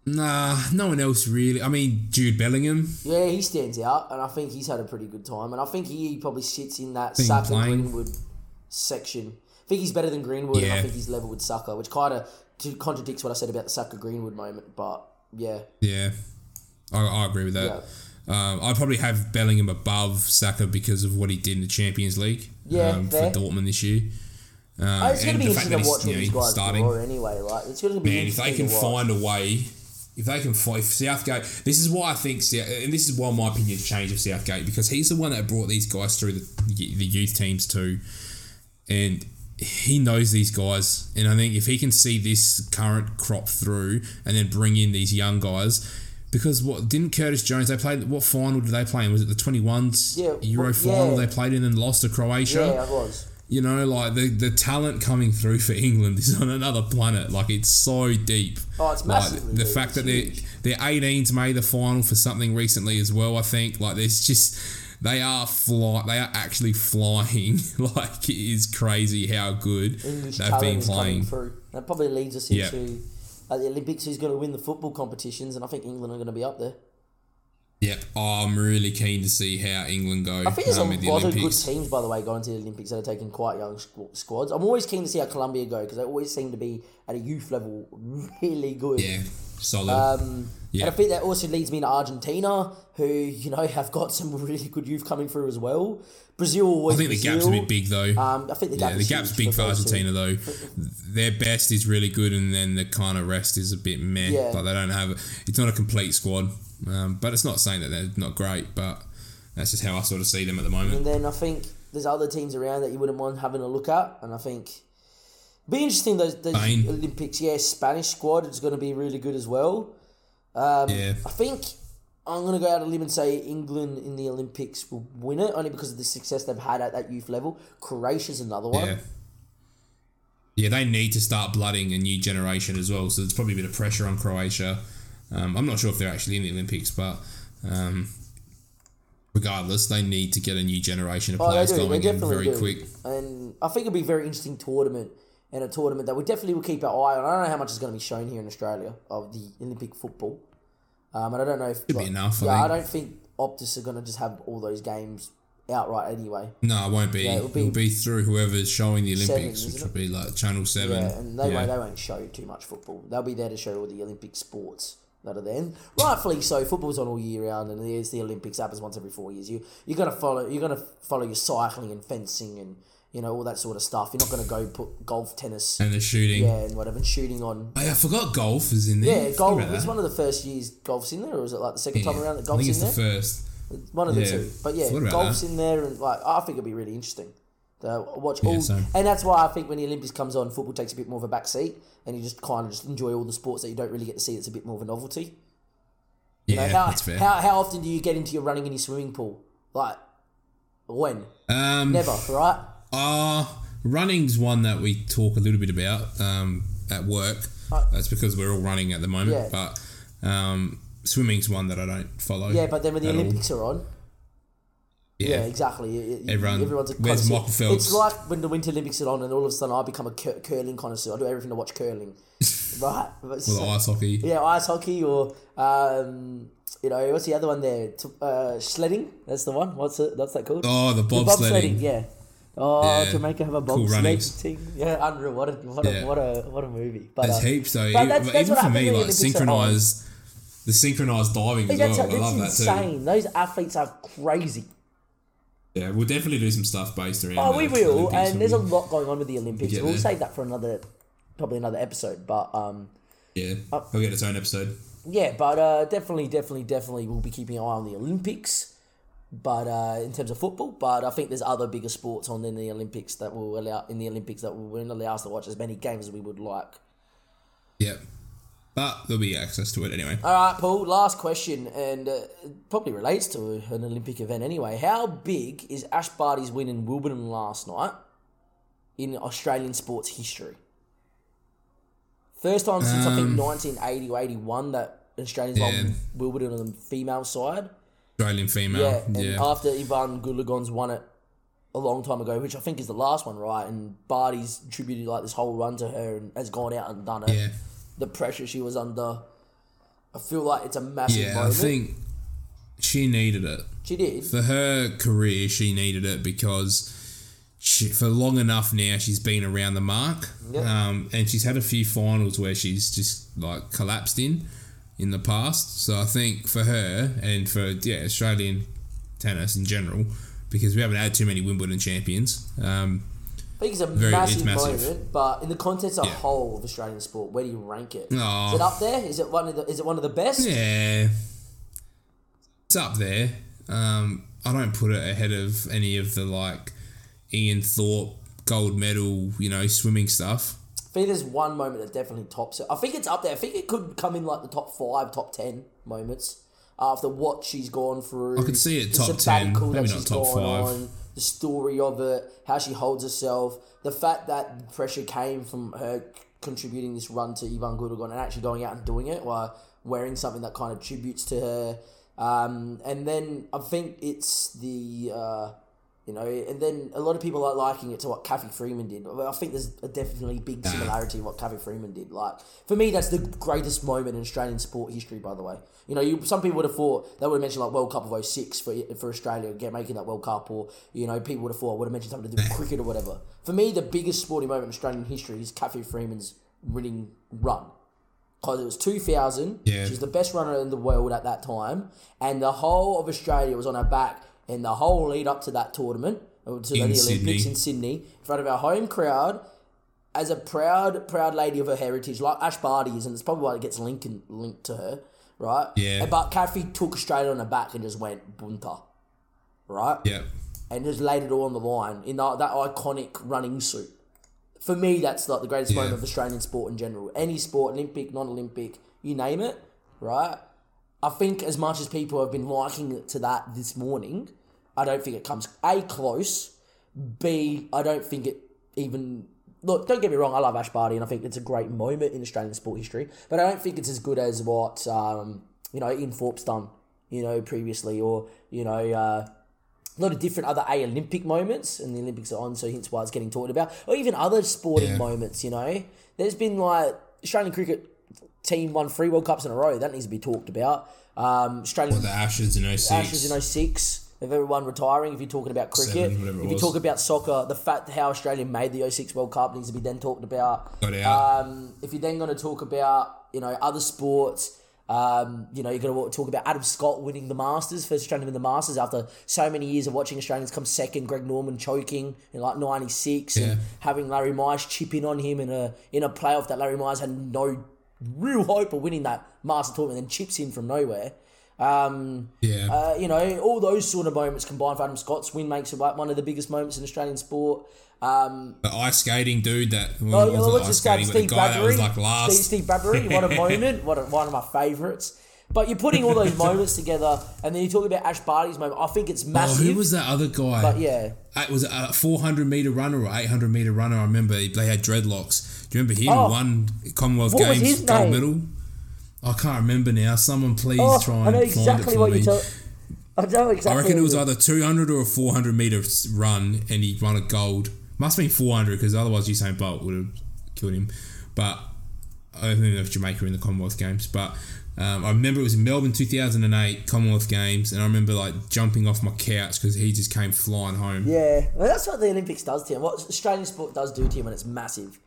Nah, no one else really. I mean, Jude Bellingham. Yeah, he stands out, and I think he's had a pretty good time, and I think he probably sits in that Saka. Greenwood section. I think he's better than Greenwood, and I think he's level with Saka, which kind of contradicts what I said about the Saka Greenwood moment. But yeah, Yeah, I, I agree with that. Um, I'd probably have Bellingham above Saka because of what he did in the Champions League. Yeah, um, for Dortmund this year. Um, Oh, it's going to be interesting to watch you know, these guys starting. anyway. Like it's going to be Man, if they can find a way, if they can find if Southgate, this is why I think, and this is why my opinion's changed of Southgate because he's the one that brought these guys through the the youth teams too, and he knows these guys, and I think if he can see this current crop through and then bring in these young guys. Because what didn't Curtis Jones? They played what final did they play in? Was it the twenty ones Yeah, Euro well, final yeah. they played in and lost to Croatia? Yeah, I was. You know, like the, the talent coming through for England is on another planet. Like it's so deep. Oh, it's Like massively the deep. fact It's that they their 18s made the final for something recently as well. I think like there's just they are fly they are actually flying. like it is crazy how good English they've been playing. through. That probably leads us into at the Olympics who's going to win the football competitions, and I think England are going to be up there. Yep, oh, I'm really keen to see how England go I think there's um, a the lot of good teams, by the way, going to the Olympics that are taking quite young squ- squads. I'm always keen to see how Colombia go because they always seem to be at a youth level really good. Yeah, solid. Um, Yeah. And I think that also leads me to Argentina, who you know have got some really good youth coming through as well. Brazil, I always think the gap's a bit big though. Um, I think the yeah, gap the gap's big for two. Argentina though. Their best is really good, and then the kind of rest is a bit meh. Yeah. Like they don't have. It's not a complete squad, um, but it's not saying that they're not great. But that's just how I sort of see them at the moment. And then I think there's other teams around that you wouldn't mind having a look at, and I think be interesting those, those Olympics. Yeah, Spanish squad is going to be really good as well. Um, Yeah. I think I'm going to go out on a limb and say England in the Olympics will win it only because of the success they've had at that youth level. Croatia's another one. Yeah. Yeah, they need to start blooding a new generation as well. So there's probably a bit of pressure on Croatia. Um, I'm not sure if they're actually in the Olympics, but um, regardless, they need to get a new generation of Oh, players. They going in very do. quick. And I think it'll be a very interesting tournament and a tournament that we definitely will keep our eye on. I don't know how much is going to be shown here in Australia of the Olympic football. Um, and I don't know if Could be enough, I Yeah, I, think. don't think Optus are going to just have all those games outright anyway. No, it won't be. Yeah, it'll it'll, be be through whoever's showing the seven, Olympics, which isn't will be like Channel Seven. Yeah, and they Yeah. won't they won't show too much football. They'll be there to show all the Olympic sports that are there. Rightfully so. Football's on all year round, and there's the Olympics happens once every four years. You you're gonna follow you're gonna follow your cycling and fencing and you know all that sort of stuff. You're not gonna go put golf, tennis, and the shooting. yeah, and whatever, and shooting on. Oh, yeah, I forgot golf is in there. Yeah, golf. It's one of the first years golf's in there, or is it like the second Yeah. time around that golf's in there? the first. One of the Yeah. two. But yeah, golf's that. in there, and like I think it'll be really interesting to watch all. same. and that's why I think when the Olympics comes on, football takes a bit more of a back seat, and you just kind of just enjoy all the sports that you don't really get to see. It's a bit more of a novelty. You Yeah, know, how, that's fair. how how often do you get into your running in your swimming pool? Like when? um, Never, right? Uh, running's one that we talk a little bit about um, at work. Right. That's because we're all running at the moment. Yeah. But um, swimming's one that I don't follow. Yeah, but then when the at all. Olympics are on, yeah, Yeah. exactly. You- Everyone- everyone's a where's. Michael Phelps? It's like when the Winter Olympics are on, and all of a sudden I become a cur- curling connoisseur. I do everything to watch curling, right? But Or so- ice hockey. Yeah, ice hockey or um, you know what's the other one there? Uh, sledding. That's the one. What's it? What's that called? Oh, the The bobsledding. Yeah. Oh, Yeah. Jamaica have a Cool bobsled runnings. team. Yeah, unreal. What a what a what a what a movie. But There's uh, heaps though. but Even, that's- that's even for me, like synchronized, the synchronized diving Hey, as that's, well. I that's love that too. insane. Those athletes are crazy. Yeah, we'll definitely do some stuff based around. Oh, we will, Olympics and there's a lot going on with the Olympics. We'll save that for another, probably another episode. But um, Yeah, Uh, we'll get its own episode. yeah, but uh, definitely, definitely, definitely, we'll be keeping an eye on the Olympics. But uh, in terms of football, but I think there's other bigger sports on in the Olympics that will allow in the Olympics that will allow us to watch as many games as we would like. Yep. But there'll be access to it anyway. All right, Paul. Last question, and uh, probably relates to an Olympic event anyway. How big is Ash Barty's win in Wimbledon last night in Australian sports history? First time since I think 1980 or 81 that Australians Um, Yeah. won Wimbledon on the female side. Australian female. Yeah, and Yeah. after Evonne Goolagong won it a long time ago, which I think is the last one, right? And Barty's attributed like this whole run to her and has gone out and done it. yeah. The pressure she was under. I feel like it's a massive Yeah, I think she needed it. she did. For her career, she needed it because she, for long enough now, she's been around the mark. Yep. Um, and she's had a few finals where she's just like collapsed in in the past. So I think for her and for yeah Australian tennis in general, because we haven't had too many Wimbledon champions. Um, I think it's a Very- it's massive, massive. moment, but in the context of Yeah. whole of Australian sport, where do you rank it? Aw. Is it up there? Is it one of the? Is it one of the best? yeah, it's up there. Um, I don't put it ahead of any of the like Ian Thorpe gold medal, you know, swimming stuff. I think there's one moment that definitely tops it. I think it's up there. I think it could come in like the top five, top ten moments after what she's gone through. I could see it the top 10, maybe that not she's top five. On, the story of it, how she holds herself, the fact that pressure came from her contributing this run to Evonne Goolagong and actually going out and doing it while wearing something that kind of tributes to her. Um, and then I think it's the. Uh, you know, and then a lot of people are liking it to what Cathy Freeman did. I think there's a definitely big similarity in what Cathy Freeman did. Like for me, that's the greatest moment in Australian sport history. By the way, you know, you, some people would have thought they would have mentioned like World Cup of 06 for for Australia get making that World Cup, or you know, people would have thought I would have mentioned something to do with cricket or whatever. For me, the biggest sporting moment in Australian history is Cathy Freeman's winning run because it was 2000. Yeah. She's the best runner in the world at that time, and the whole of Australia was on her back, and the whole lead up to that tournament, or to In the Olympics Sydney. in Sydney, in front of our home crowd, as a proud, proud lady of her heritage, like Ash Barty is, and it's probably why it gets linked linked to her, right? Yeah. But Cathy took Australia on her back and just went bunta, right? Yeah. and just laid it all on the line in that, that iconic running suit. For me, that's like the greatest Yeah. moment of Australian sport in general. Any sport, Olympic, non-Olympic, you name it, right? I think as much as people have been liking it to that this morning, I don't think it comes a close. B, I don't think it even look. Don't get me wrong, I love Ash Barty, and I think it's a great moment in Australian sport history. But I don't think it's as good as what um, you know Ian Thorpe's done, you know, previously, or you know. Uh, a lot of different other A Olympic moments, and the Olympics are on, so hence why it's getting talked about, or even other sporting Yeah. moments. You know, there's been like Australian cricket team won three World Cups in a row. That needs to be talked about. Um, Australian The Ashes in 06. Ashes in 06 of everyone retiring. If you're talking about cricket, Seven, if you talk about soccer, the fact how Australia made the 06 World Cup needs to be then talked about. Um, if you're then going to talk about you know other sports, um, you know you're going to talk about Adam Scott winning the Masters, first Australian win the Masters after so many years of watching Australians come second. Greg Norman choking in like '96 Yeah. and having Larry Mize chip in on him in a in a playoff that Larry Mize had no real hope of winning that Master tournament, and then chips in from nowhere. Um, Yeah. uh, you know, all those sort of moments combined for Adam Scott's win makes it like one of the biggest moments in Australian sport. Um, the ice skating dude that. oh, yeah, wasn't well, what's ice skating, but the Steve guy that was like last. Steve, Steve Bradbury. What a moment! What a, one of my favourites. But you're putting all those moments together, and then you talk about Ash Barty's moment. I think it's Oh, massive. who was that other guy? But yeah, it was a 400 meter runner or 800 meter runner? I remember they had dreadlocks. Do you remember him? Oh. One Commonwealth Games gold medal. I can't remember now. Someone please oh, try I and know find exactly it for what me. you're talking. I know exactly. I reckon it was either 200 or a 400 meter run, and he won a gold. Must have been 400 because otherwise Usain Bolt would have killed him. But I don't think if Jamaica in the Commonwealth Games. But um, I remember it was in Melbourne 2008 Commonwealth Games, and I remember like jumping off my couch because he just came flying home. Yeah, well, that's what the Olympics does to him. What Australian sport does do to him when it's massive.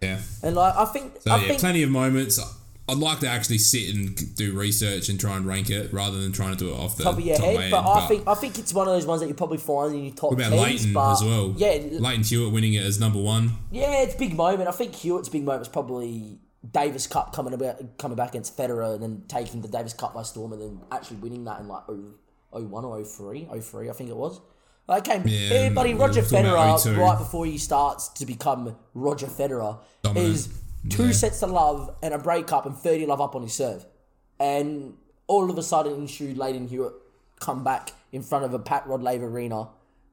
Yeah. And like, I think, So I yeah, think, plenty of moments. I'd like to actually sit and do research and try and rank it rather than trying to do it off the top of your top head, of but head. I think I think it's one of those ones that you probably find in your top What about. Lleyton as well? Yeah, Lleyton Hewitt winning it as number one. yeah, it's a big moment. I think Hewitt's big moment is probably Davis Cup coming about coming back against Federer and then taking the Davis Cup by storm and then actually winning that in like 0, 01 or 03, 03 I think it was. Like came, Yeah, yeah, buddy. Roger Federer, right before he starts to become Roger Federer, Dominant. is two Yeah. sets to love and a breakup and thirty love up on his serve, and all of a sudden, ensued Lleyton Hewitt come back in front of a Pat Rod Laver arena,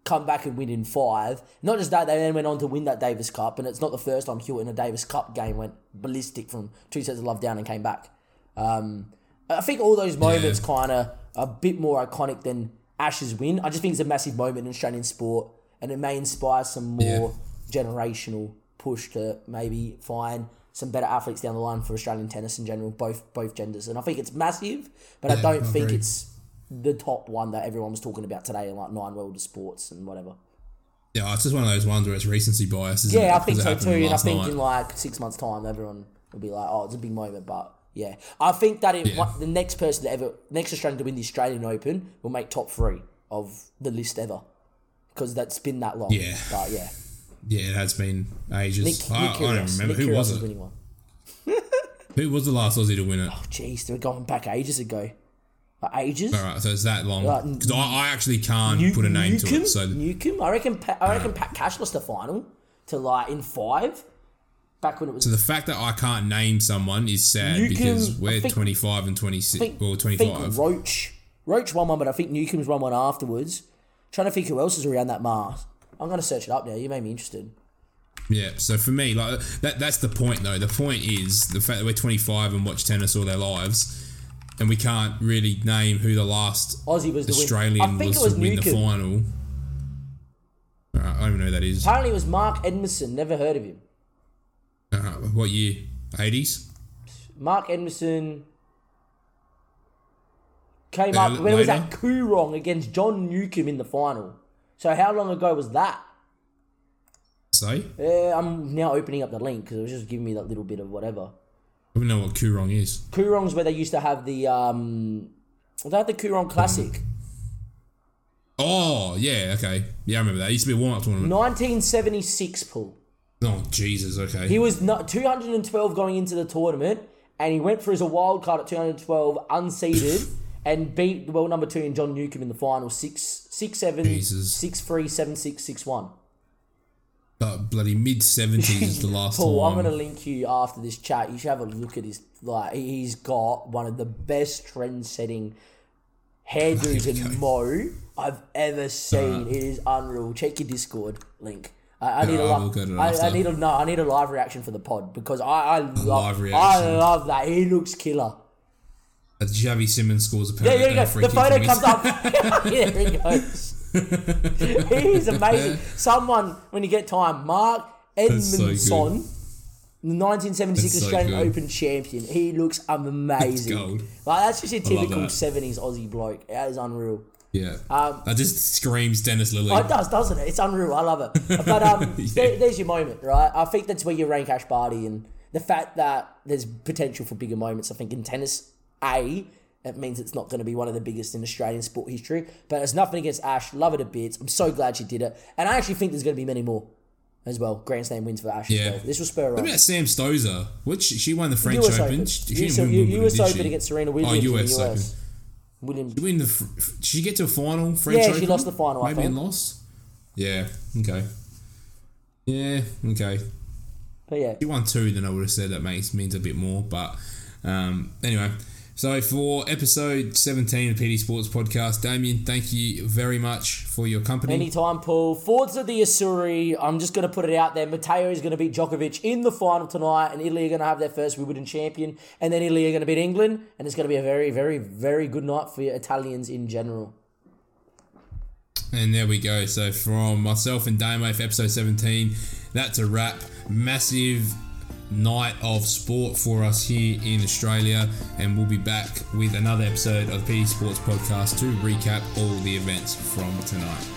come back and win in five. Not just that, they then went on to win that Davis Cup, and it's not the first time Hewitt in a Davis Cup game went ballistic from two sets of love down and came back. Um, I think all those moments kind of a bit more iconic than Ash's win. I just think it's a massive moment in Australian sport, and it may inspire some more generational push to maybe find some better athletes down the line for Australian tennis in general, both both genders. And I think it's massive, but I don't I think it's the top one that everyone was talking about today in like nine world of sports and whatever. Yeah, it's just one of those ones where it's recency bias. Yeah, it? I think so too. And I think night. in like six months' time, everyone will be like, "Oh, it's a big moment." But yeah, I think that if Yeah. one, the next person to ever, next Australian to win the Australian Open, will make top three of the list ever because that's been that long. Yeah. but yeah, yeah, it has been ages. Nick, I, Nick I don't remember Nick who Kyrgios was it. winning one. Who was the last Aussie to win it? Oh, jeez, they're going back ages ago. Like ages. All right, so it's that long Like, because I, I actually can't Nu- put a name Newcombe, to it. So Newcombe, I reckon. Pat, I reckon Pat Cash lost the final to like in five. Back when it was So the fact that I can't name someone is sad Newcombe, because we're think- 25 and 26 think, or 25. think Roche. Roche won one, but I think Newcombe's won one afterwards. Trying to think who else is around that mark. I'm gonna search it up now. You made me interested. Yeah, so for me, like that that's the point though. The point is the fact that we're 25 and watch tennis all their lives and we can't really name who the last Aussie was the Australian I think was, it was to win the Newcombe. final. Uh, I don't even know who that is. Apparently, it was Mark Edmondson. Never heard of him. Uh, what year? 80s? Mark Edmondson came Uh, up when it was later? at Kooyong against John Newcombe in the final. So how long ago was that? Say? Yeah, I'm now opening up the link because it was just giving me that little bit of whatever. I don't know what Kooyong is. Kooyong's where they used to have the um, they had the Kooyong Classic, Oh, yeah, okay. Yeah, I remember that. It used to be a warm up tournament. 1976 pool. Oh, Jesus, okay. He was not 212 going into the tournament, and he went for as a wild card at 212, unseeded, and beat the world number two in John Newcombe in the final, six, six, seven, Jesus. six, three, seven, six, six, one. But bloody mid 70s is the last Paul, I'm gonna link you after this chat. You should have a look at his like. He's got one of the best trend-setting hairdos and mo I've ever seen. it is unreal. Check your Discord link. I, I need a Yeah, I li- to I, I need a no. I need a live reaction for the pod because I I love I love that. He looks killer. Uh, Javi Simmons scores a Yeah, penalty. there you go. uh, The photo comes up. yeah, there he goes. He's amazing. Someone, when you get time, Mark so. Edmondson, the 1976 so Australian good. Open champion. He looks amazing. Like that's just a typical that. 70s Aussie bloke. That is unreal. Yeah, Um, that just screams Dennis Lillee. Oh, it does, doesn't it? It's unreal. I love it. But um, Yeah. there, there's your moment, right? I think that's where you rank Ash Barty and the fact that there's potential for bigger moments. I think in tennis, A, it means it's not going to be one of the biggest in Australian sport history. But there's nothing against Ash. Love it a bit. I'm so glad she did it. And I actually think there's going to be many more as well. Grand Slam wins for Ash Yeah. as well. This will spur her What on. about Sam Stosur? Which she won the French US Open. Open. She, US, she win Wimbledon, US Open she? against Serena Oh, Williams in the US Open. US. Williams. Did, win the, did she get to a final? French Yeah, she lost the final, I Maybe and think. lost. Yeah. Okay. Yeah. Okay. But yeah. If you won two, then I would have said that makes means a bit more. But um, anyway, so for episode 17 of PD Sports Podcast, Damien, thank you very much for your company. Anytime, Paul. Forwards of the Azzurri. I'm just going to put it out there. Matteo is going to beat Djokovic in the final tonight, and Italy are going to have their first Wimbledon champion, and then Italy are going to beat England, and it's going to be a very, very, very good night for Italians in general. And there we go. So from myself and Damo for episode 17, that's a wrap. Massive night of sport for us here in Australia. And we'll be back with another episode of the Sports Podcast to recap all the events from tonight.